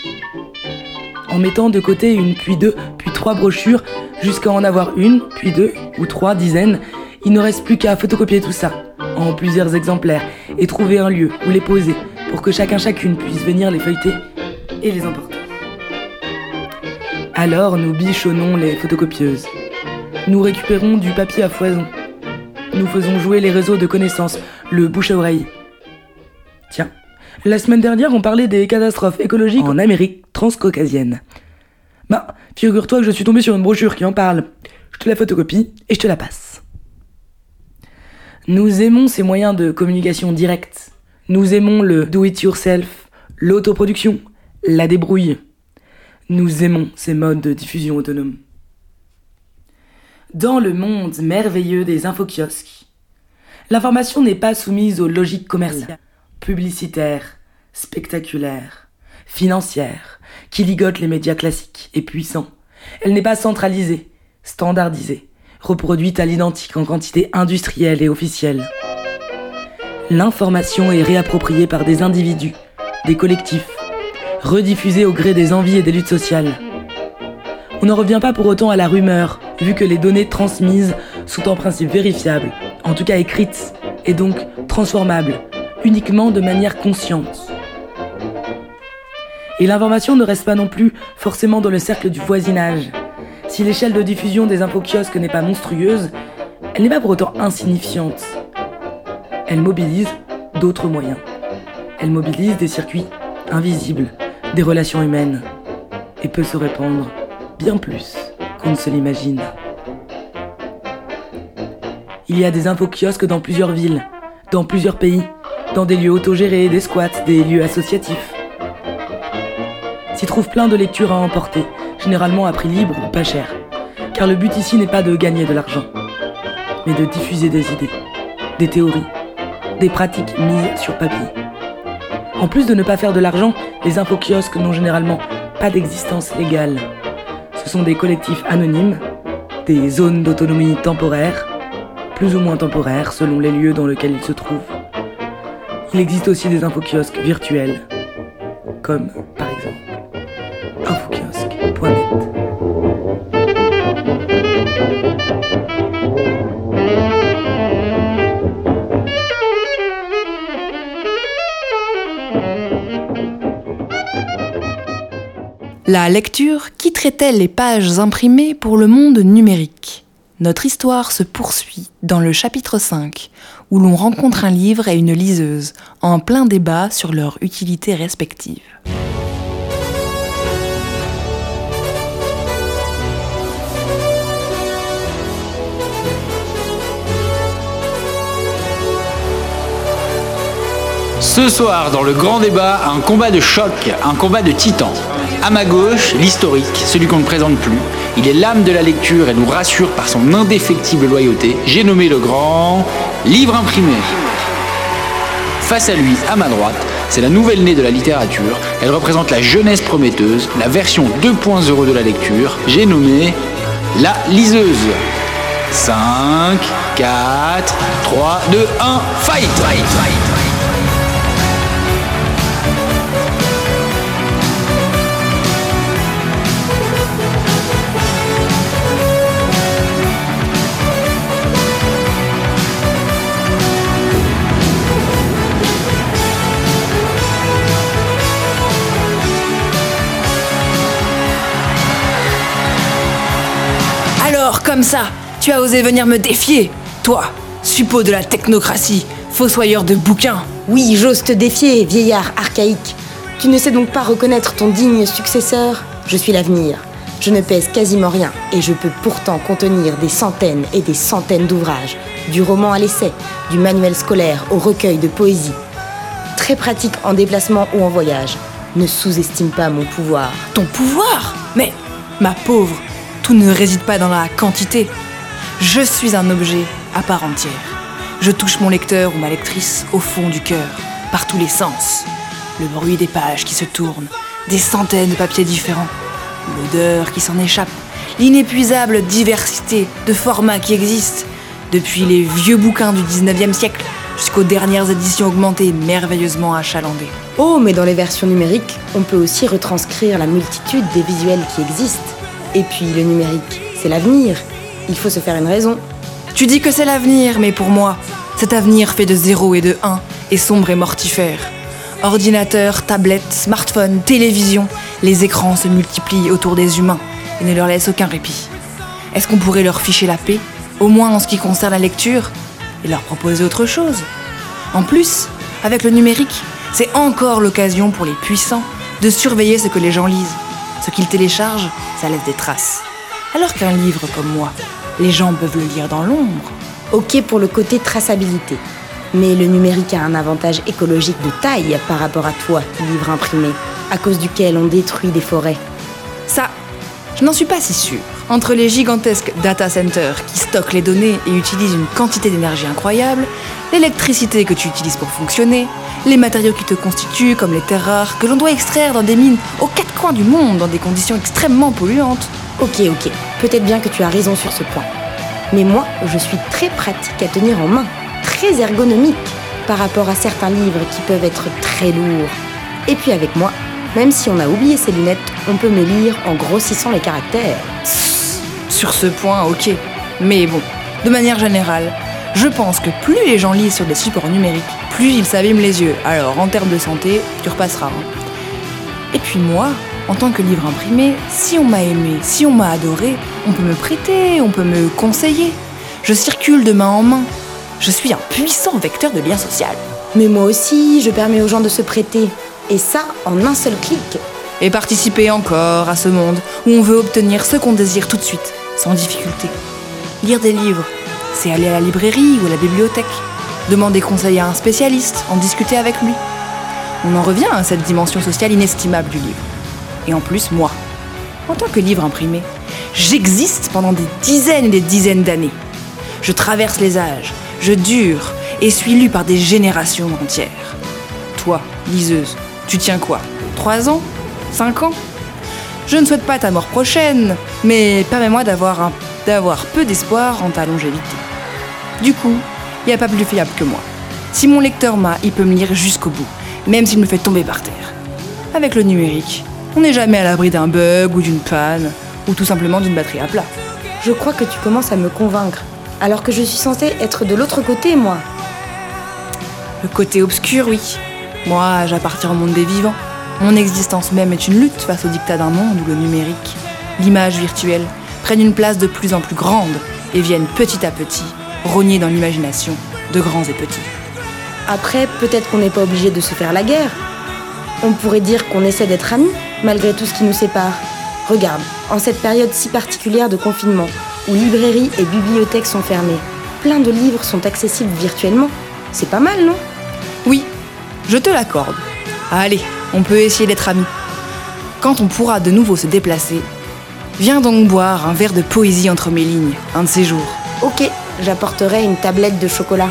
En mettant de côté une, puis deux, puis trois brochures, jusqu'à en avoir une, puis deux, ou trois dizaines, il ne reste plus qu'à photocopier tout ça, en plusieurs exemplaires, et trouver un lieu où les poser, pour que chacun chacune puisse venir les feuilleter et les emporter. Alors nous bichonnons les photocopieuses. Nous récupérons du papier à foison. Nous faisons jouer les réseaux de connaissances, le bouche à oreille. Tiens, la semaine dernière, on parlait des catastrophes écologiques en Amérique transcaucasienne. Bah, figure-toi que je suis tombé sur une brochure qui en parle. Je te la photocopie et je te la passe. Nous aimons ces moyens de communication directe. Nous aimons le do-it-yourself, l'autoproduction, la débrouille. Nous aimons ces modes de diffusion autonome. Dans le monde merveilleux des infokiosques, l'information n'est pas soumise aux logiques commerciales publicitaire, spectaculaire, financière, qui ligote les médias classiques et puissants. Elle n'est pas centralisée, standardisée, reproduite à l'identique en quantité industrielle et officielle. L'information est réappropriée par des individus, des collectifs, rediffusée au gré des envies et des luttes sociales. On n'en revient pas pour autant à la rumeur, vu que les données transmises sont en principe vérifiables, en tout cas écrites, et donc transformables, uniquement de manière consciente. Et l'information ne reste pas non plus forcément dans le cercle du voisinage. Si l'échelle de diffusion des infokiosques n'est pas monstrueuse, elle n'est pas pour autant insignifiante. Elle mobilise d'autres moyens. Elle mobilise des circuits invisibles, des relations humaines, et peut se répandre bien plus qu'on ne se l'imagine. Il y a des infokiosques dans plusieurs villes, dans plusieurs pays, dans des lieux autogérés, des squats, des lieux associatifs. S'y trouve plein de lectures à emporter, généralement à prix libre ou pas cher. Car le but ici n'est pas de gagner de l'argent, mais de diffuser des idées, des théories, des pratiques mises sur papier. En plus de ne pas faire de l'argent, les infokiosques n'ont généralement pas d'existence légale. Ce sont des collectifs anonymes, des zones d'autonomie temporaire, plus ou moins temporaires selon les lieux dans lesquels ils se trouvent. Il existe aussi des infokiosques virtuels, comme La lecture quitterait-elle les pages imprimées pour le monde numérique Notre histoire se poursuit dans le chapitre 5, où l'on rencontre un livre et une liseuse, en plein débat sur leur utilité respective. Ce soir, dans le grand débat, un combat de choc, un combat de titans. À ma gauche, l'historique, celui qu'on ne présente plus. Il est l'âme de la lecture et nous rassure par son indéfectible loyauté. J'ai nommé le grand livre imprimé. Face à lui, à ma droite, c'est la nouvelle née de la littérature. Elle représente la jeunesse prometteuse, la version 2.0 de la lecture. J'ai nommé la liseuse. 5, 4, 3, 2, 1, fight, fight, fight, comme ça, tu as osé venir me défier Toi, suppôt de la technocratie, fossoyeur de bouquins Oui, j'ose te défier, vieillard archaïque. Tu ne sais donc pas reconnaître ton digne successeur? Je suis l'avenir. Je ne pèse quasiment rien et je peux pourtant contenir des centaines et des centaines d'ouvrages, du roman à l'essai, du manuel scolaire au recueil de poésie. Très pratique en déplacement ou en voyage. Ne sous-estime pas mon pouvoir. Ton pouvoir? Mais, ma pauvre, ne réside pas dans la quantité. Je suis un objet à part entière. Je touche mon lecteur ou ma lectrice au fond du cœur, par tous les sens. Le bruit des pages qui se tournent, des centaines de papiers différents, l'odeur qui s'en échappe, l'inépuisable diversité de formats qui existent, depuis les vieux bouquins du 19e siècle jusqu'aux dernières éditions augmentées merveilleusement achalandées. Oh, mais dans les versions numériques, on peut aussi retranscrire la multitude des visuels qui existent. Et puis le numérique, c'est l'avenir. Il faut se faire une raison. Tu dis que c'est l'avenir, mais pour moi, cet avenir fait de 0 et de 1 est sombre et mortifère. Ordinateur, tablette, smartphone, télévision, les écrans se multiplient autour des humains et ne leur laissent aucun répit. Est-ce qu'on pourrait leur ficher la paix, au moins en ce qui concerne la lecture, et leur proposer autre chose? En plus, avec le numérique, c'est encore l'occasion pour les puissants de surveiller ce que les gens lisent. Ce qu'ils téléchargent, ça laisse des traces. Alors qu'un livre comme moi, les gens peuvent le lire dans l'ombre. Ok pour le côté traçabilité. Mais le numérique a un avantage écologique de taille par rapport à toi, livre imprimé, à cause duquel on détruit des forêts. Ça, je n'en suis pas si sûre. Entre les gigantesques data centers qui stockent les données et utilisent une quantité d'énergie incroyable, l'électricité que tu utilises pour fonctionner, les matériaux qui te constituent comme les terres rares que l'on doit extraire dans des mines aux quatre coins du monde dans des conditions extrêmement polluantes. Ok, ok, peut-être bien que tu as raison sur ce point. Mais moi, je suis très pratique à tenir en main, très ergonomique par rapport à certains livres qui peuvent être très lourds. Et puis avec moi, même si on a oublié ses lunettes, on peut me lire en grossissant les caractères. Sur ce point, ok. Mais bon, de manière générale, je pense que plus les gens lisent sur des supports numériques, plus ils s'abîment les yeux. Alors en termes de santé, tu repasseras. hein. Et puis moi, en tant que livre imprimé, si on m'a aimé, si on m'a adoré, on peut me prêter, on peut me conseiller. Je circule de main en main. Je suis un puissant vecteur de lien social. Mais moi aussi, je permets aux gens de se prêter. Et ça, en un seul clic. Et participer encore à ce monde où on veut obtenir ce qu'on désire tout de suite, sans difficulté. Lire des livres, c'est aller à la librairie ou à la bibliothèque, demander conseil à un spécialiste, en discuter avec lui. On en revient à cette dimension sociale inestimable du livre. Et en plus, moi, en tant que livre imprimé, j'existe pendant des dizaines et des dizaines d'années. Je traverse les âges, je dure et suis lu par des générations entières. Toi, liseuse, tu tiens quoi? Trois ans? Cinq ans Je ne souhaite pas ta mort prochaine, mais permets-moi d'avoir un- d'avoir peu d'espoir en ta longévité. Du coup, il n'y a pas plus fiable que moi. Si mon lecteur m'a, il peut me lire jusqu'au bout, même s'il me fait tomber par terre. Avec le numérique, on n'est jamais à l'abri d'un bug ou d'une panne, ou tout simplement d'une batterie à plat. Je crois que tu commences à me convaincre. Alors que je suis censée être de l'autre côté, moi. Le côté obscur, oui. Moi, j'appartiens au monde des vivants. Mon existence même est une lutte face au dictat d'un monde où le numérique, l'image virtuelle, prennent une place de plus en plus grande et viennent petit à petit rogner dans l'imagination de grands et petits. Après, peut-être qu'on n'est pas obligé de se faire la guerre. On pourrait dire qu'on essaie d'être amis, malgré tout ce qui nous sépare. Regarde, en cette période si particulière de confinement, où librairies et bibliothèques sont fermées, plein de livres sont accessibles virtuellement. C'est pas mal, non? Oui, je te l'accorde. Allez, on peut essayer d'être amis. Quand on pourra de nouveau se déplacer, viens donc boire un verre de poésie entre mes lignes, un de ces jours. Ok, j'apporterai une tablette de chocolat.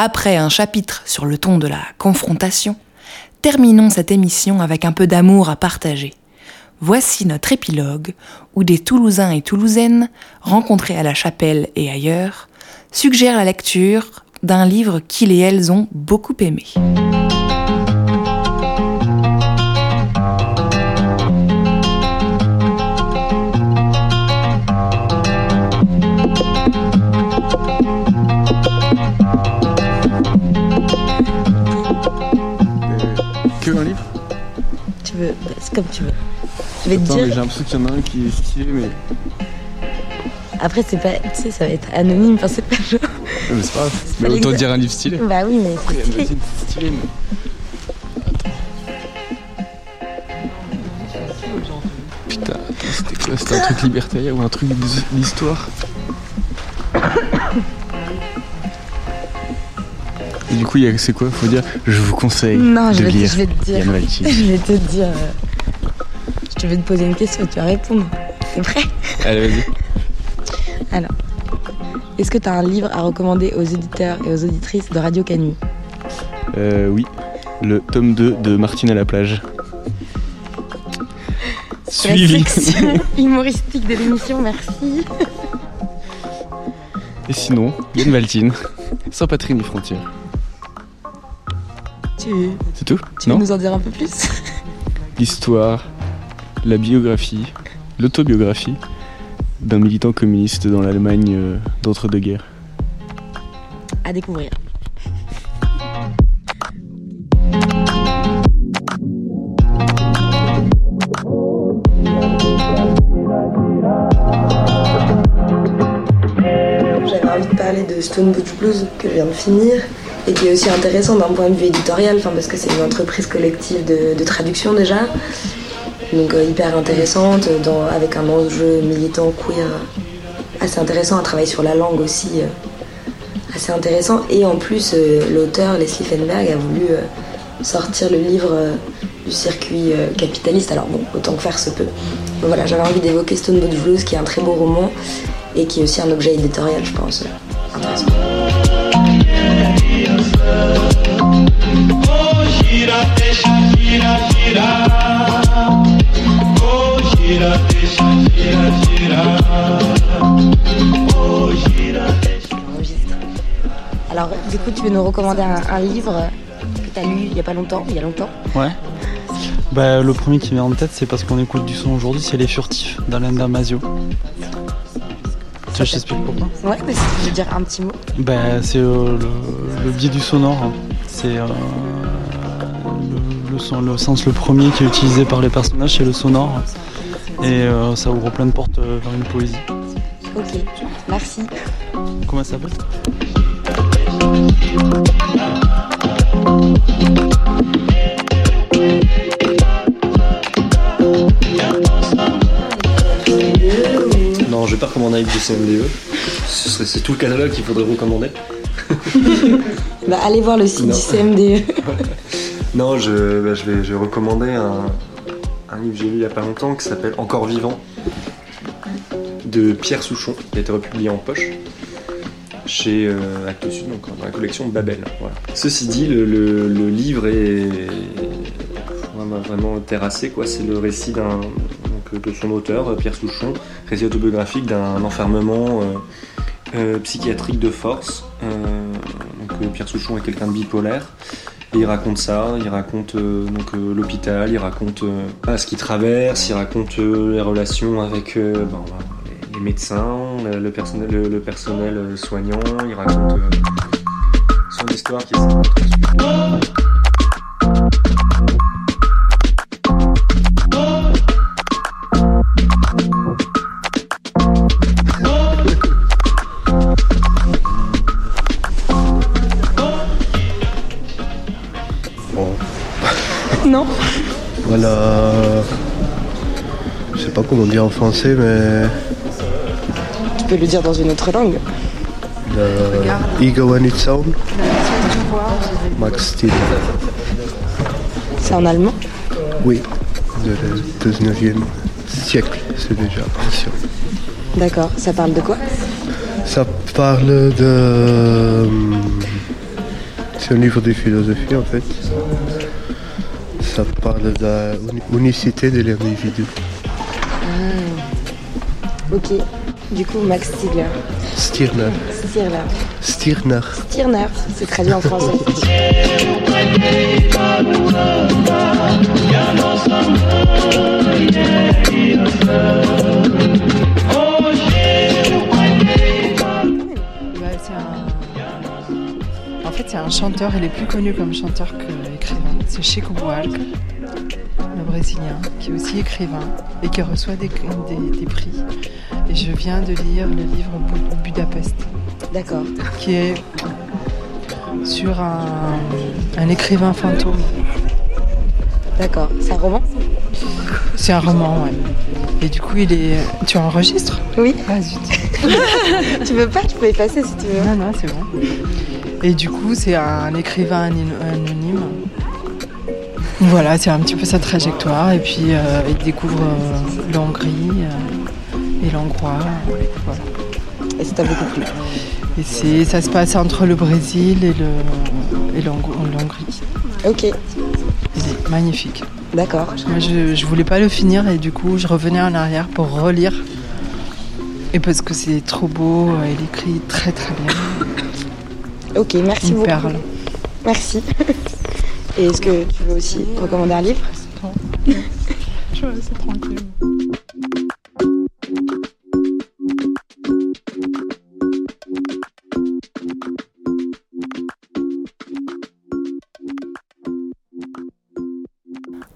Après un chapitre sur le ton de la confrontation, terminons cette émission avec un peu d'amour à partager. Voici notre épilogue où des Toulousains et Toulousaines, rencontrés à la chapelle et ailleurs, suggèrent la lecture d'un livre qu'ils et elles ont beaucoup aimé. Comme tu veux. Je vais te Attends, j'ai l'impression qu'il y en a un qui est stylé, mais. Après, c'est pas. Tu sais, ça va être anonyme. Enfin, c'est pas genre. Ouais, mais c'est pas grave. pas Mais autant dire un livre stylé. Bah oui, mais c'est stylé. stylé, mais. Putain, attends, c'était quoi C'était un truc libertaire ou un truc d'his- d'histoire Et du coup, il y a- c'est quoi Faut dire, je vous conseille Non, je vais, te, lire je vais te dire. Yann Valti. Je vais te dire. Je vais te poser une question et tu vas répondre. T'es prêt Allez, vas-y. Alors. Est-ce que tu as un livre à recommander aux éditeurs et aux auditrices de Radio Canu? Euh, oui, le tome 2 de Martine à la plage. La Suivi. section humoristique de l'émission, merci. Et sinon, Yann Valtine, sans patrie ni frontières. Tu, C'est tout? tu veux Non nous en dire un peu plus? L'histoire, la biographie, l'autobiographie d'un militant communiste dans l'Allemagne euh, d'entre-deux-guerres. À découvrir. J'avais envie de parler de Stone Butch Blues que je viens de finir et qui est aussi intéressant d'un point de vue éditorial, parce que c'est une entreprise collective de, de traduction déjà, donc euh, hyper intéressante, dans- avec un enjeu militant queer assez intéressant, un travail sur la langue aussi euh, assez intéressant. Et en plus, euh, l'auteur Leslie Fenberg a voulu euh, sortir le livre euh, du circuit euh, capitaliste. Alors bon, autant que faire se peut. Mais voilà, j'avais envie d'évoquer Stone Blues, qui est un très beau roman et qui est aussi un objet éditorial, je pense, euh, intéressant. J'enregistre. Alors, du coup, tu veux nous recommander un, un livre que tu as lu il y a pas longtemps, il y a longtemps? Ouais. Bah, le premier qui vient en tête, c'est parce qu'on écoute du son aujourd'hui, c'est Les Furtifs d'Alain Damasio. Tu veux que je t'explique pourquoi? Ouais, mais si tu veux dire un petit mot. Bah, c'est euh, le, le biais du sonore. hein. C'est euh, le, le son- le sens le premier qui est utilisé par les personnages, c'est le sonore. Et euh, ça ouvre plein de portes euh, vers une poésie. Ok, merci. Comment ça s'appelle Non, je vais pas recommander un livre du CMDE. Ce serait, c'est tout le catalogue qu'il faudrait recommander. Bah, allez voir le site Non. du CMDE. Non, je, bah, je, vais, je vais recommander un, un livre que j'ai lu il y a pas longtemps qui s'appelle Encore vivant de Pierre Souchon, qui a été republié en poche chez euh, Actes Sud, donc dans la collection Babel. Voilà. Ceci dit, le, livre est vraiment, terrassé. C'est le récit de son auteur, Pierre Souchon, récit autobiographique d'un enfermement euh, euh, psychiatrique de force. Euh, donc, Pierre Souchon est quelqu'un de bipolaire. Et il raconte ça, il raconte euh, donc euh, l'hôpital, il raconte euh, ce qu'il traverse, il raconte euh, les relations avec euh, ben, les, les médecins, le, personnel, le, le personnel euh, soignant, il raconte son histoire qui est Voilà. Je sais pas comment dire en français, mais. Tu peux le dire dans une autre langue. Le Ego and its own. Max Steel. C'est en allemand? Oui, de le 19e siècle, c'est déjà ancien. D'accord. Ça parle de quoi? Ça parle de. C'est un livre de philosophie en fait. Ça parle de la uni- unicité de l'individu. Ah. Ok. Du coup, Max Stirner. Stirner. Stirner. Stirner. Stirner, c'est traduit en français. Un- En fait, c'est un chanteur, il est plus connu comme chanteur que. C'est Chico Buarque, le Brésilien, qui est aussi écrivain et qui reçoit des, des- des prix. Et je viens de lire le livre Bu- Budapest. D'accord. Qui est sur un, un écrivain fantôme. D'accord. C'est un roman? C'est un roman, ouais. Et du coup, il est. Tu enregistres? Oui. Ah zut. tu veux pas Tu peux effacer si tu veux. Non, non, c'est bon. Et du coup, c'est un écrivain anonyme. Voilà, c'est un petit peu sa trajectoire. Et puis, euh, il découvre euh, l'Hongrie euh, et l'Hongrois. Voilà. Et ça t'a beaucoup plu Et c'est, ça se passe entre le Brésil et, le, et l'Hong- l'Hongrie. Ok. Il est magnifique. D'accord. Moi, je, je voulais pas le finir et du coup, je revenais en arrière pour relire. Et parce que c'est trop beau, il écrit très très bien. Ok, merci Une beaucoup. perle. Merci. Et est-ce que tu veux aussi recommander un livre Je vais rester tranquille.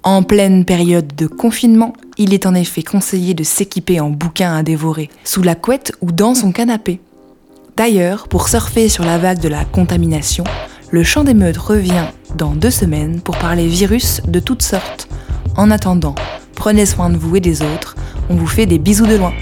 En pleine période de confinement, il est en effet conseillé de s'équiper en bouquins à dévorer, sous la couette ou dans son canapé. D'ailleurs, pour surfer sur la vague de la contamination, le champ d'émeute revient dans deux semaines pour parler virus de toutes sortes. En attendant, prenez soin de vous et des autres, on vous fait des bisous de loin.